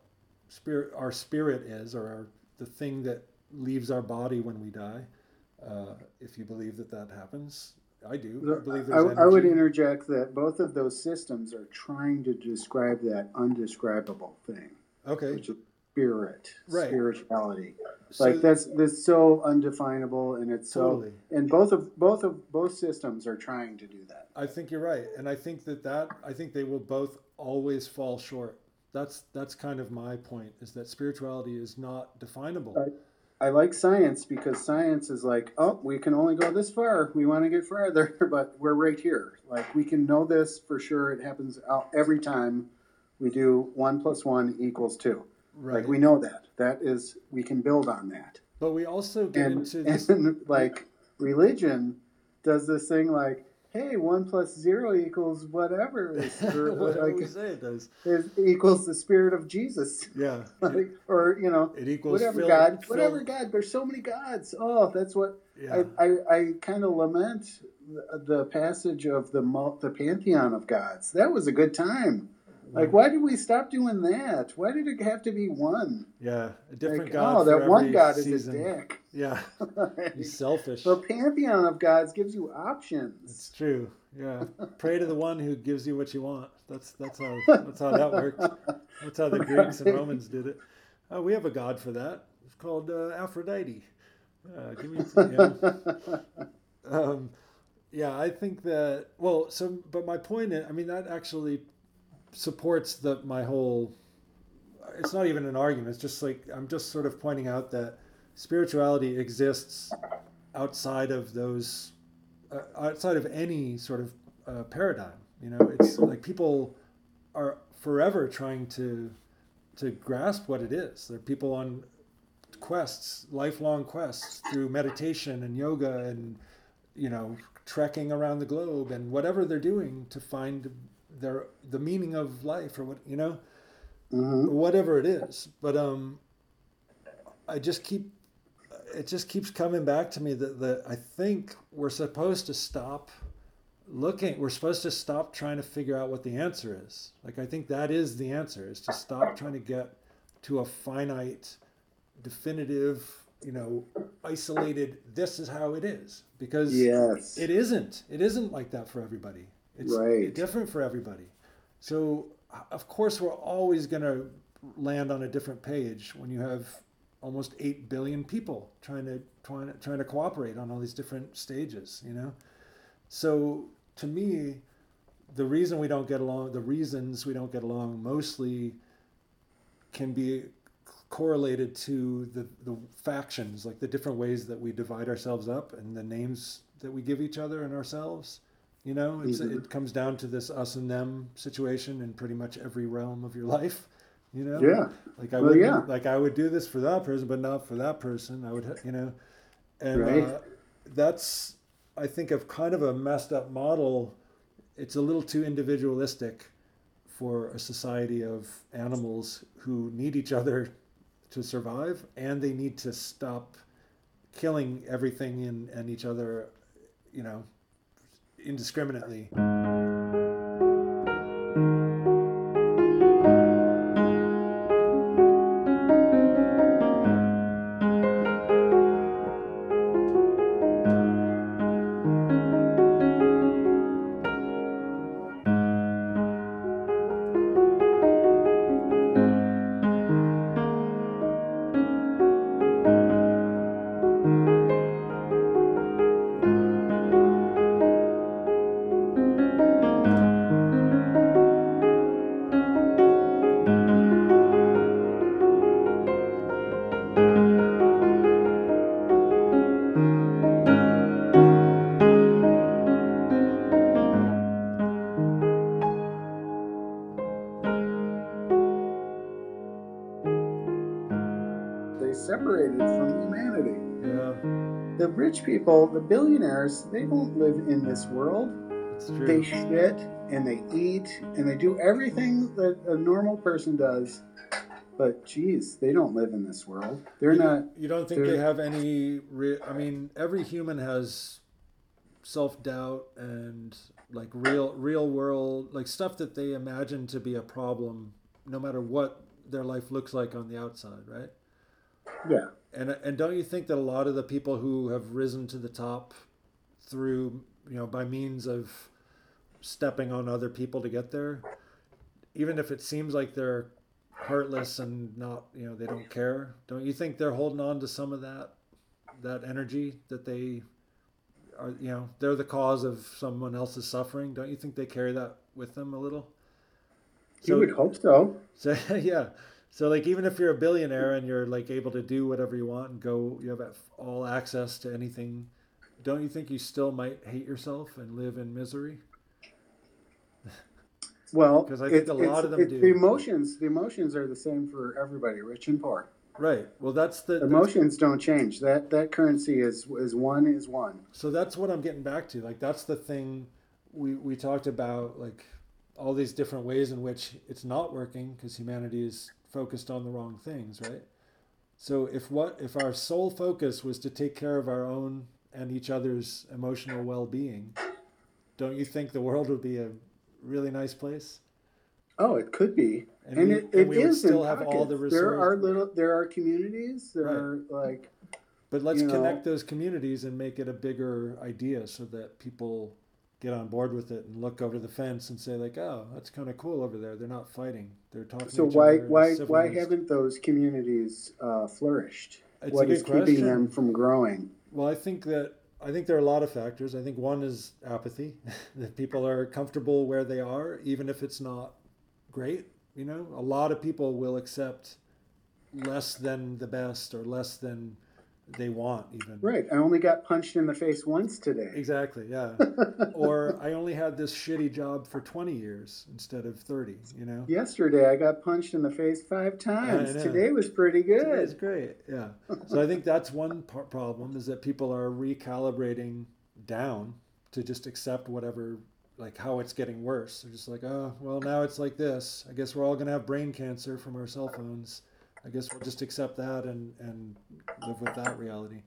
spirit, our spirit is, or our, the thing that leaves our body when we die. Uh, if you believe that that happens, I do. I believe I, I, would interject that both of those systems are trying to describe that undescribable thing. Okay. Which is spirit, right. spirituality. So, like that's that's so undefinable, and it's totally. so. And both of both of both systems are trying to do that. I think you're right, and I think that that I think they will both always fall short. That's that's kind of my point is that spirituality is not definable. I, I like science because science is like, oh, we can only go this far. We want to get farther, but we're right here. Like we can know this for sure. It happens every time we do one plus one equals two. Right. Like we know that. That is we can build on that. But we also get and, into this... and like religion does this thing like hey, one plus zero equals whatever. Or, whatever like, we say it does. Equals the spirit of Jesus. Yeah. like, or, you know, it equals whatever God, whatever God. There's so many gods. Oh, that's what yeah. I, I, I kind of lament the, the passage of the, the pantheon of gods. That was a good time. Like, why did we stop doing that? Why did it have to be one? Yeah, a different like, god. Oh, that one god season. is a dick. Yeah, he's selfish. The pantheon of gods gives you options. It's true. Yeah, pray to the one who gives you what you want. That's that's how that's how that works. That's how the Greeks and Romans did it. Oh, we have a god for that. It's called uh, Aphrodite. Uh, give me, yeah. um, yeah, I think that. Well, so but my point is, I mean, that actually supports the my whole it's not even an argument it's just like i'm just sort of pointing out that spirituality exists outside of those uh, outside of any sort of uh, paradigm you know? It's like people are forever trying to to grasp what it is. There are people on quests lifelong quests through meditation and yoga and you know trekking around the globe and whatever they're doing to find their the meaning of life or what you know? Mm-hmm. whatever it is but um i just keep it just keeps coming back to me that that i think we're supposed to stop looking we're supposed to stop trying to figure out what the answer is. Like i think that is the answer is to stop trying to get to a finite definitive you know isolated this is how it is. Because yes. it isn't. It isn't like that for everybody it's right. different for everybody. So, of course, we're always going to land on a different page when you have almost 8 billion people trying to trying to, trying to cooperate on all these different stages, you know? So, to me, the reason we don't get along, the reasons we don't get along mostly can be correlated to the the factions, like the different ways that we divide ourselves up and the names that we give each other and ourselves. You know, it's, Mhm. it comes down to this us and them situation in pretty much every realm of your life. You know, Yeah. like I Well, would, yeah. like I would do this for that person, but not for that person. I would, you know, and Right. uh, that's I think of kind of a messed up model. It's a little too individualistic for a society of animals who need each other to survive, and they need to stop killing everything and, and each other, you know, indiscriminately. The rich people, the billionaires, they don't live in this world. They shit and they eat and they do everything that a normal person does. But geez, they don't live in this world. They're you, not. You don't think they have any? Re- I mean, every human has self doubt and like real, real world, like stuff that they imagine to be a problem, no matter what their life looks like on the outside, right? Yeah. And and don't you think that a lot of the people who have risen to the top through you know by means of stepping on other people to get there, even if it seems like they're heartless and not you know they don't care, don't you think they're holding on to some of that that energy that they are you know they're the cause of someone else's suffering? Don't you think they carry that with them a little? you would hope so. So yeah. So like even if you're a billionaire and you're like able to do whatever you want and go you have all access to anything, don't you think you still might hate yourself and live in misery? Well, because I think it- a lot of them do. The emotions, the emotions are the same for everybody, rich and poor. Right. Well that's the The emotions don't change. That that currency is is one is one. so that's what I'm getting back to. Like that's the thing we we talked about like all these different ways in which it's not working because humanity is focused on the wrong things, right? So if what if our sole focus was to take care of our own and each other's emotional well-being, don't you think the world would be a really nice place? Oh, it could be, And, and, we, it, and it we would still have all the pockets. There are little, there are communities. There Right. are like But let's you know- connect those communities and make it a bigger idea so that people get on board with it and look over the fence and say like, "Oh, that's kind of cool over there. They're not fighting. They're talking." so. Why why why haven't those communities uh, flourished? It's What is good keeping them from growing? Well, I think that I think there are a lot of factors. I think one is apathy. that people are comfortable where they are, even if it's not great. You know, a lot of people will accept less than the best or less than they want, even. Right. I only got punched in the face once today. Exactly. Yeah. or I only had this shitty job for 20 years instead of 30. You know. Yesterday I got punched in the face five times. Today was pretty good, It's great. Yeah. So I think that's one par- problem is that people are recalibrating down to just accept whatever, like how it's getting worse. They're just like, oh, well, now it's like this. I guess we're all going to have brain cancer from our cell phones. I guess we'll just accept that and, and live with that reality.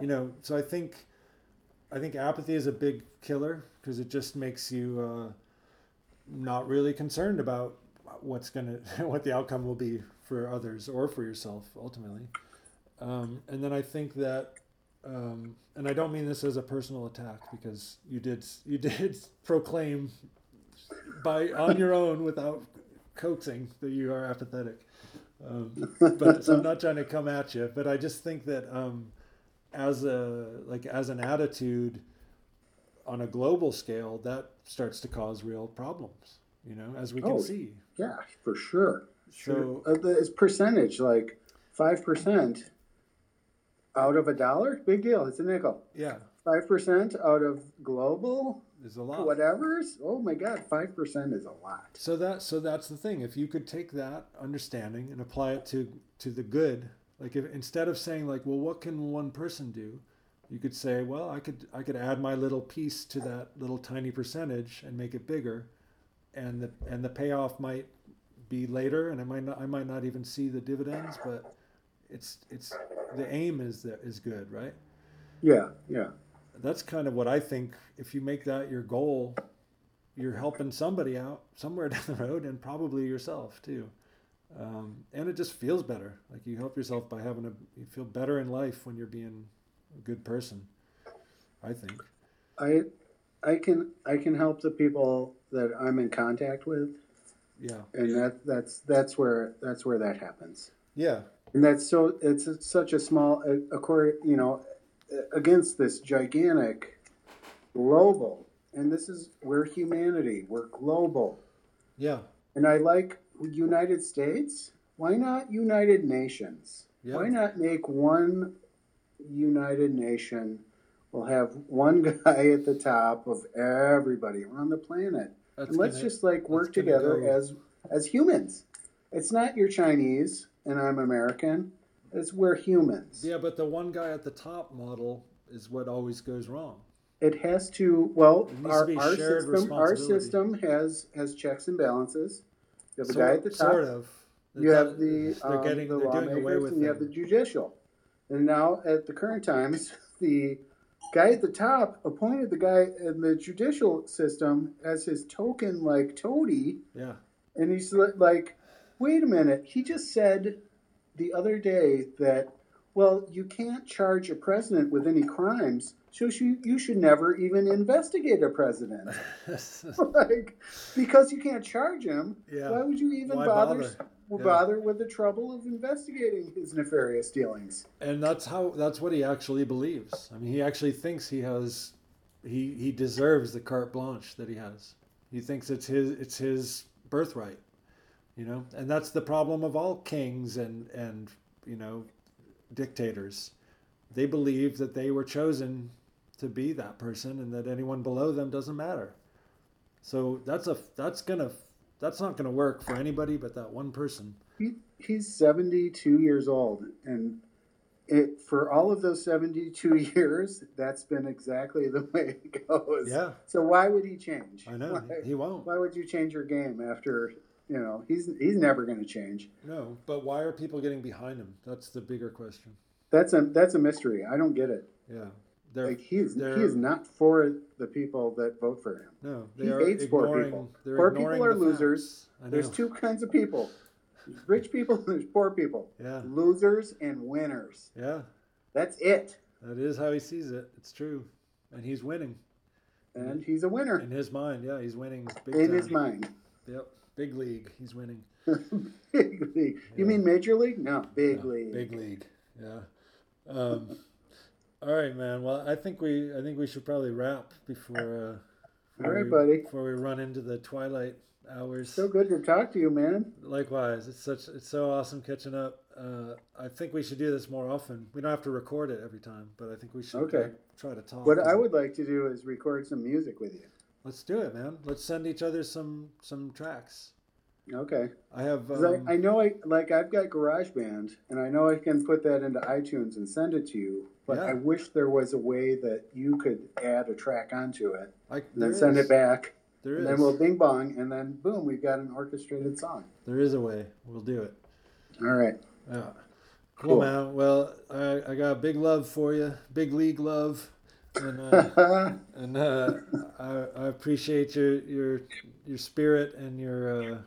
You know, so I think, I think apathy is a big killer because it just makes you uh, not really concerned about what's gonna what the outcome will be for others or for yourself ultimately. Um, and then I think that, um, and I don't mean this as a personal attack because you did you did proclaim by on your own without coaxing that you are apathetic. Um, but so I'm not trying to come at you, but I just think that um, as a like as an attitude on a global scale, that starts to cause real problems. You know, as we can Oh, see. Yeah, for sure. So Uh, it's percentage. Like five percent out of a dollar, big deal. It's a nickel. Yeah, Five percent out of global there's a lot. whatever's. Oh my God, five percent is a lot. So that so that's the thing. If you could take that understanding and apply it to to the good, like if instead of saying like, well, what can one person do, you could say, well, I could I could add my little piece to that little tiny percentage and make it bigger, and the and the payoff might be later, and I might not I might not even see the dividends, but it's it's the aim is that is good, right? Yeah, yeah. That's kind of what I think. If you make that your goal, you're helping somebody out somewhere down the road, and probably yourself too. Um, and it just feels better. Like you help yourself by having a you feel better in life when you're being a good person. I think. I I can I can help the people that I'm in contact with, Yeah. and that that's that's where that's where that happens. Yeah. And that's so it's such a small, uh, accord, you know, against this gigantic global, and this is we're humanity, we're global, Yeah. and I like United States. Why not United Nations? Yeah. Why not make one United Nation? We'll have one guy at the top of everybody on the planet. That's and let's gonna- just like work together go- as as humans. It's not you're Chinese and I'm American. It's we're humans. Yeah, but the one guy at the top model is what always goes wrong. It has to well It needs to our, our system our system has has checks and balances. You have the Sort- guy at the top. Sort of. You They're have the they're um, getting the they're doing away with and you have the judicial. And now at the current times, the guy at the top appointed the guy in the judicial system as his token like toady, Yeah. and he's li- like, "Wait a minute! He just said the other day that." Well, you can't charge a president with any crimes, so you, you should never even investigate a president. like, because you can't charge him, Yeah. why would you even Why bother bother? Yeah. bother with the trouble of investigating his nefarious dealings? and that's how that's what he actually believes. I mean, he actually thinks he has he he deserves the carte blanche that he has. He thinks it's his it's his birthright. You know, and that's the problem of all kings and and you know dictators. They believe that they were chosen to be that person and that anyone below them doesn't matter. So that's a that's gonna that's not gonna work for anybody but that one person. He, he's 72 years old, and it for all of those 72 years, that's been exactly the way it goes. Yeah, So why would he change? I know Why, he won't. why would you change your game after you know he's he's never going to change? No, but why are people getting behind him? That's the bigger question. That's a that's a mystery. I don't get it. Yeah, they're Like he's he is not for the people that vote for him. no, he they are hates poor people. Poor ignoring people are the losers. facts. I know. There's two kinds of people. There's rich people and there's poor people. Yeah, Losers and winners. yeah, That's it. that is how he sees it. It's true, and he's winning And he's a winner in his mind. Yeah, he's winning big in time. his mind. Yep, big league. He's winning. big league. Yeah. You mean major league? No, big Yeah, league. Big league. Yeah. Um, all right, man. Well, I think we I think we should probably wrap before. Uh, before right, we- buddy. Before we run into the twilight hours. So good to talk to you, man. Likewise, it's such it's so awesome catching up. Uh, I think we should do this more often. We don't have to record it every time, but I think we should Okay. uh, try to talk. What I would like to do is record some music with you. Let's do it, man. Let's send each other some some tracks. Okay. I have. Um, I, I know I like I've got GarageBand and I know I can put that into iTunes and send it to you. But Yeah. I wish there was a way that you could add a track onto it I, and then send is. it back. There and is. then we'll bing bong and then boom, we've got an orchestrated song. there is a way. We'll do it. All right. Yeah. Cool, Cool. man. Well, I, I got big love for you, big league love, and uh, and uh, I, I appreciate your your your spirit and your uh,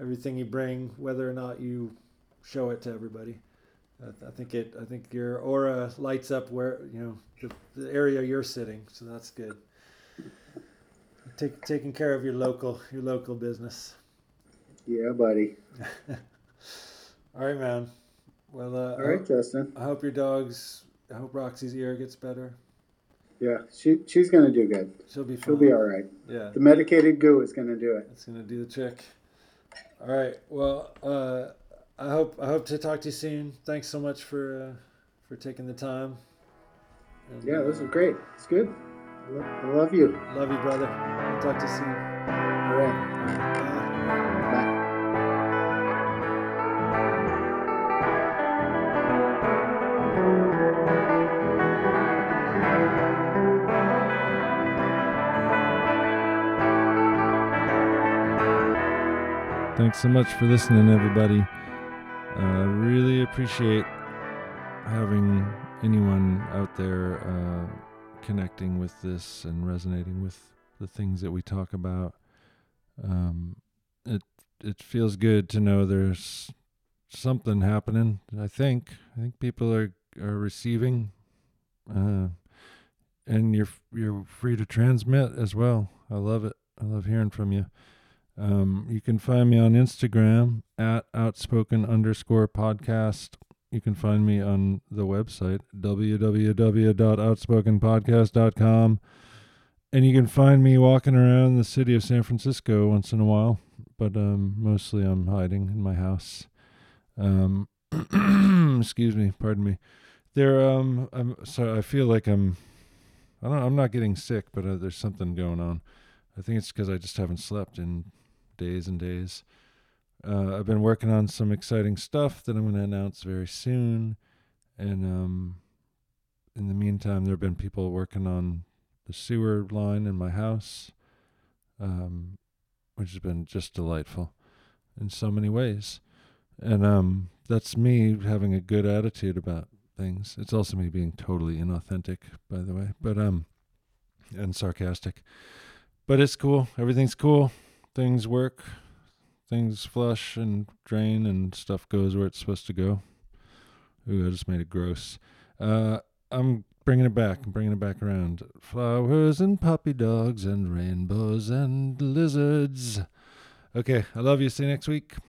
everything you bring, whether or not you show it to everybody. I, I think it. I think your aura lights up where you know the, the area you're sitting, so that's good. Take, taking care of your local your local business. yeah, buddy. All right, man. Well, uh, All right, Justin. I hope your dog's. I hope Roxy's ear gets better. Yeah, she she's gonna do good. She'll be fine. She'll be all right. Yeah, The medicated goo is gonna do it. It's gonna do the trick. All right. Well, uh, I hope I hope to talk to you soon. Thanks so much for uh, for taking the time. And, yeah, this was great. It's good. I love, I love you. Love you, brother. I'll talk to you soon. All right. All right. Thanks so much for listening, everybody. Uh, really appreciate having anyone out there uh, connecting with this and resonating with the things that we talk about. Um, it it feels good to know there's something happening. I think I think people are are receiving, uh, and you're you're free to transmit as well. I love it. I love hearing from you. Um, you can find me on Instagram at outspoken underscore podcast. You can find me on the website, www.outspokenpodcast.com. And you can find me walking around the city of San Francisco once in a while, but um, mostly I'm hiding in my house. Um, excuse me, pardon me. There, um, I'm so I feel like I'm, I don't, I'm not getting sick, but uh, there's something going on. I think it's because I just haven't slept in days and days. Uh, I've been working on some exciting stuff that I'm going to announce very soon. And um, in the meantime, there have been people working on the sewer line in my house, um, which has been just delightful in so many ways. And um, that's me having a good attitude about things. It's also me being totally inauthentic, by the way, but um, and sarcastic. But it's cool. Everything's cool things work, things flush and drain, and stuff goes where it's supposed to go. Ooh, I just made it gross. Uh, I'm bringing it back. I'm bringing it back around. Flowers and puppy dogs and rainbows and lizards. Okay, I love you. See you next week.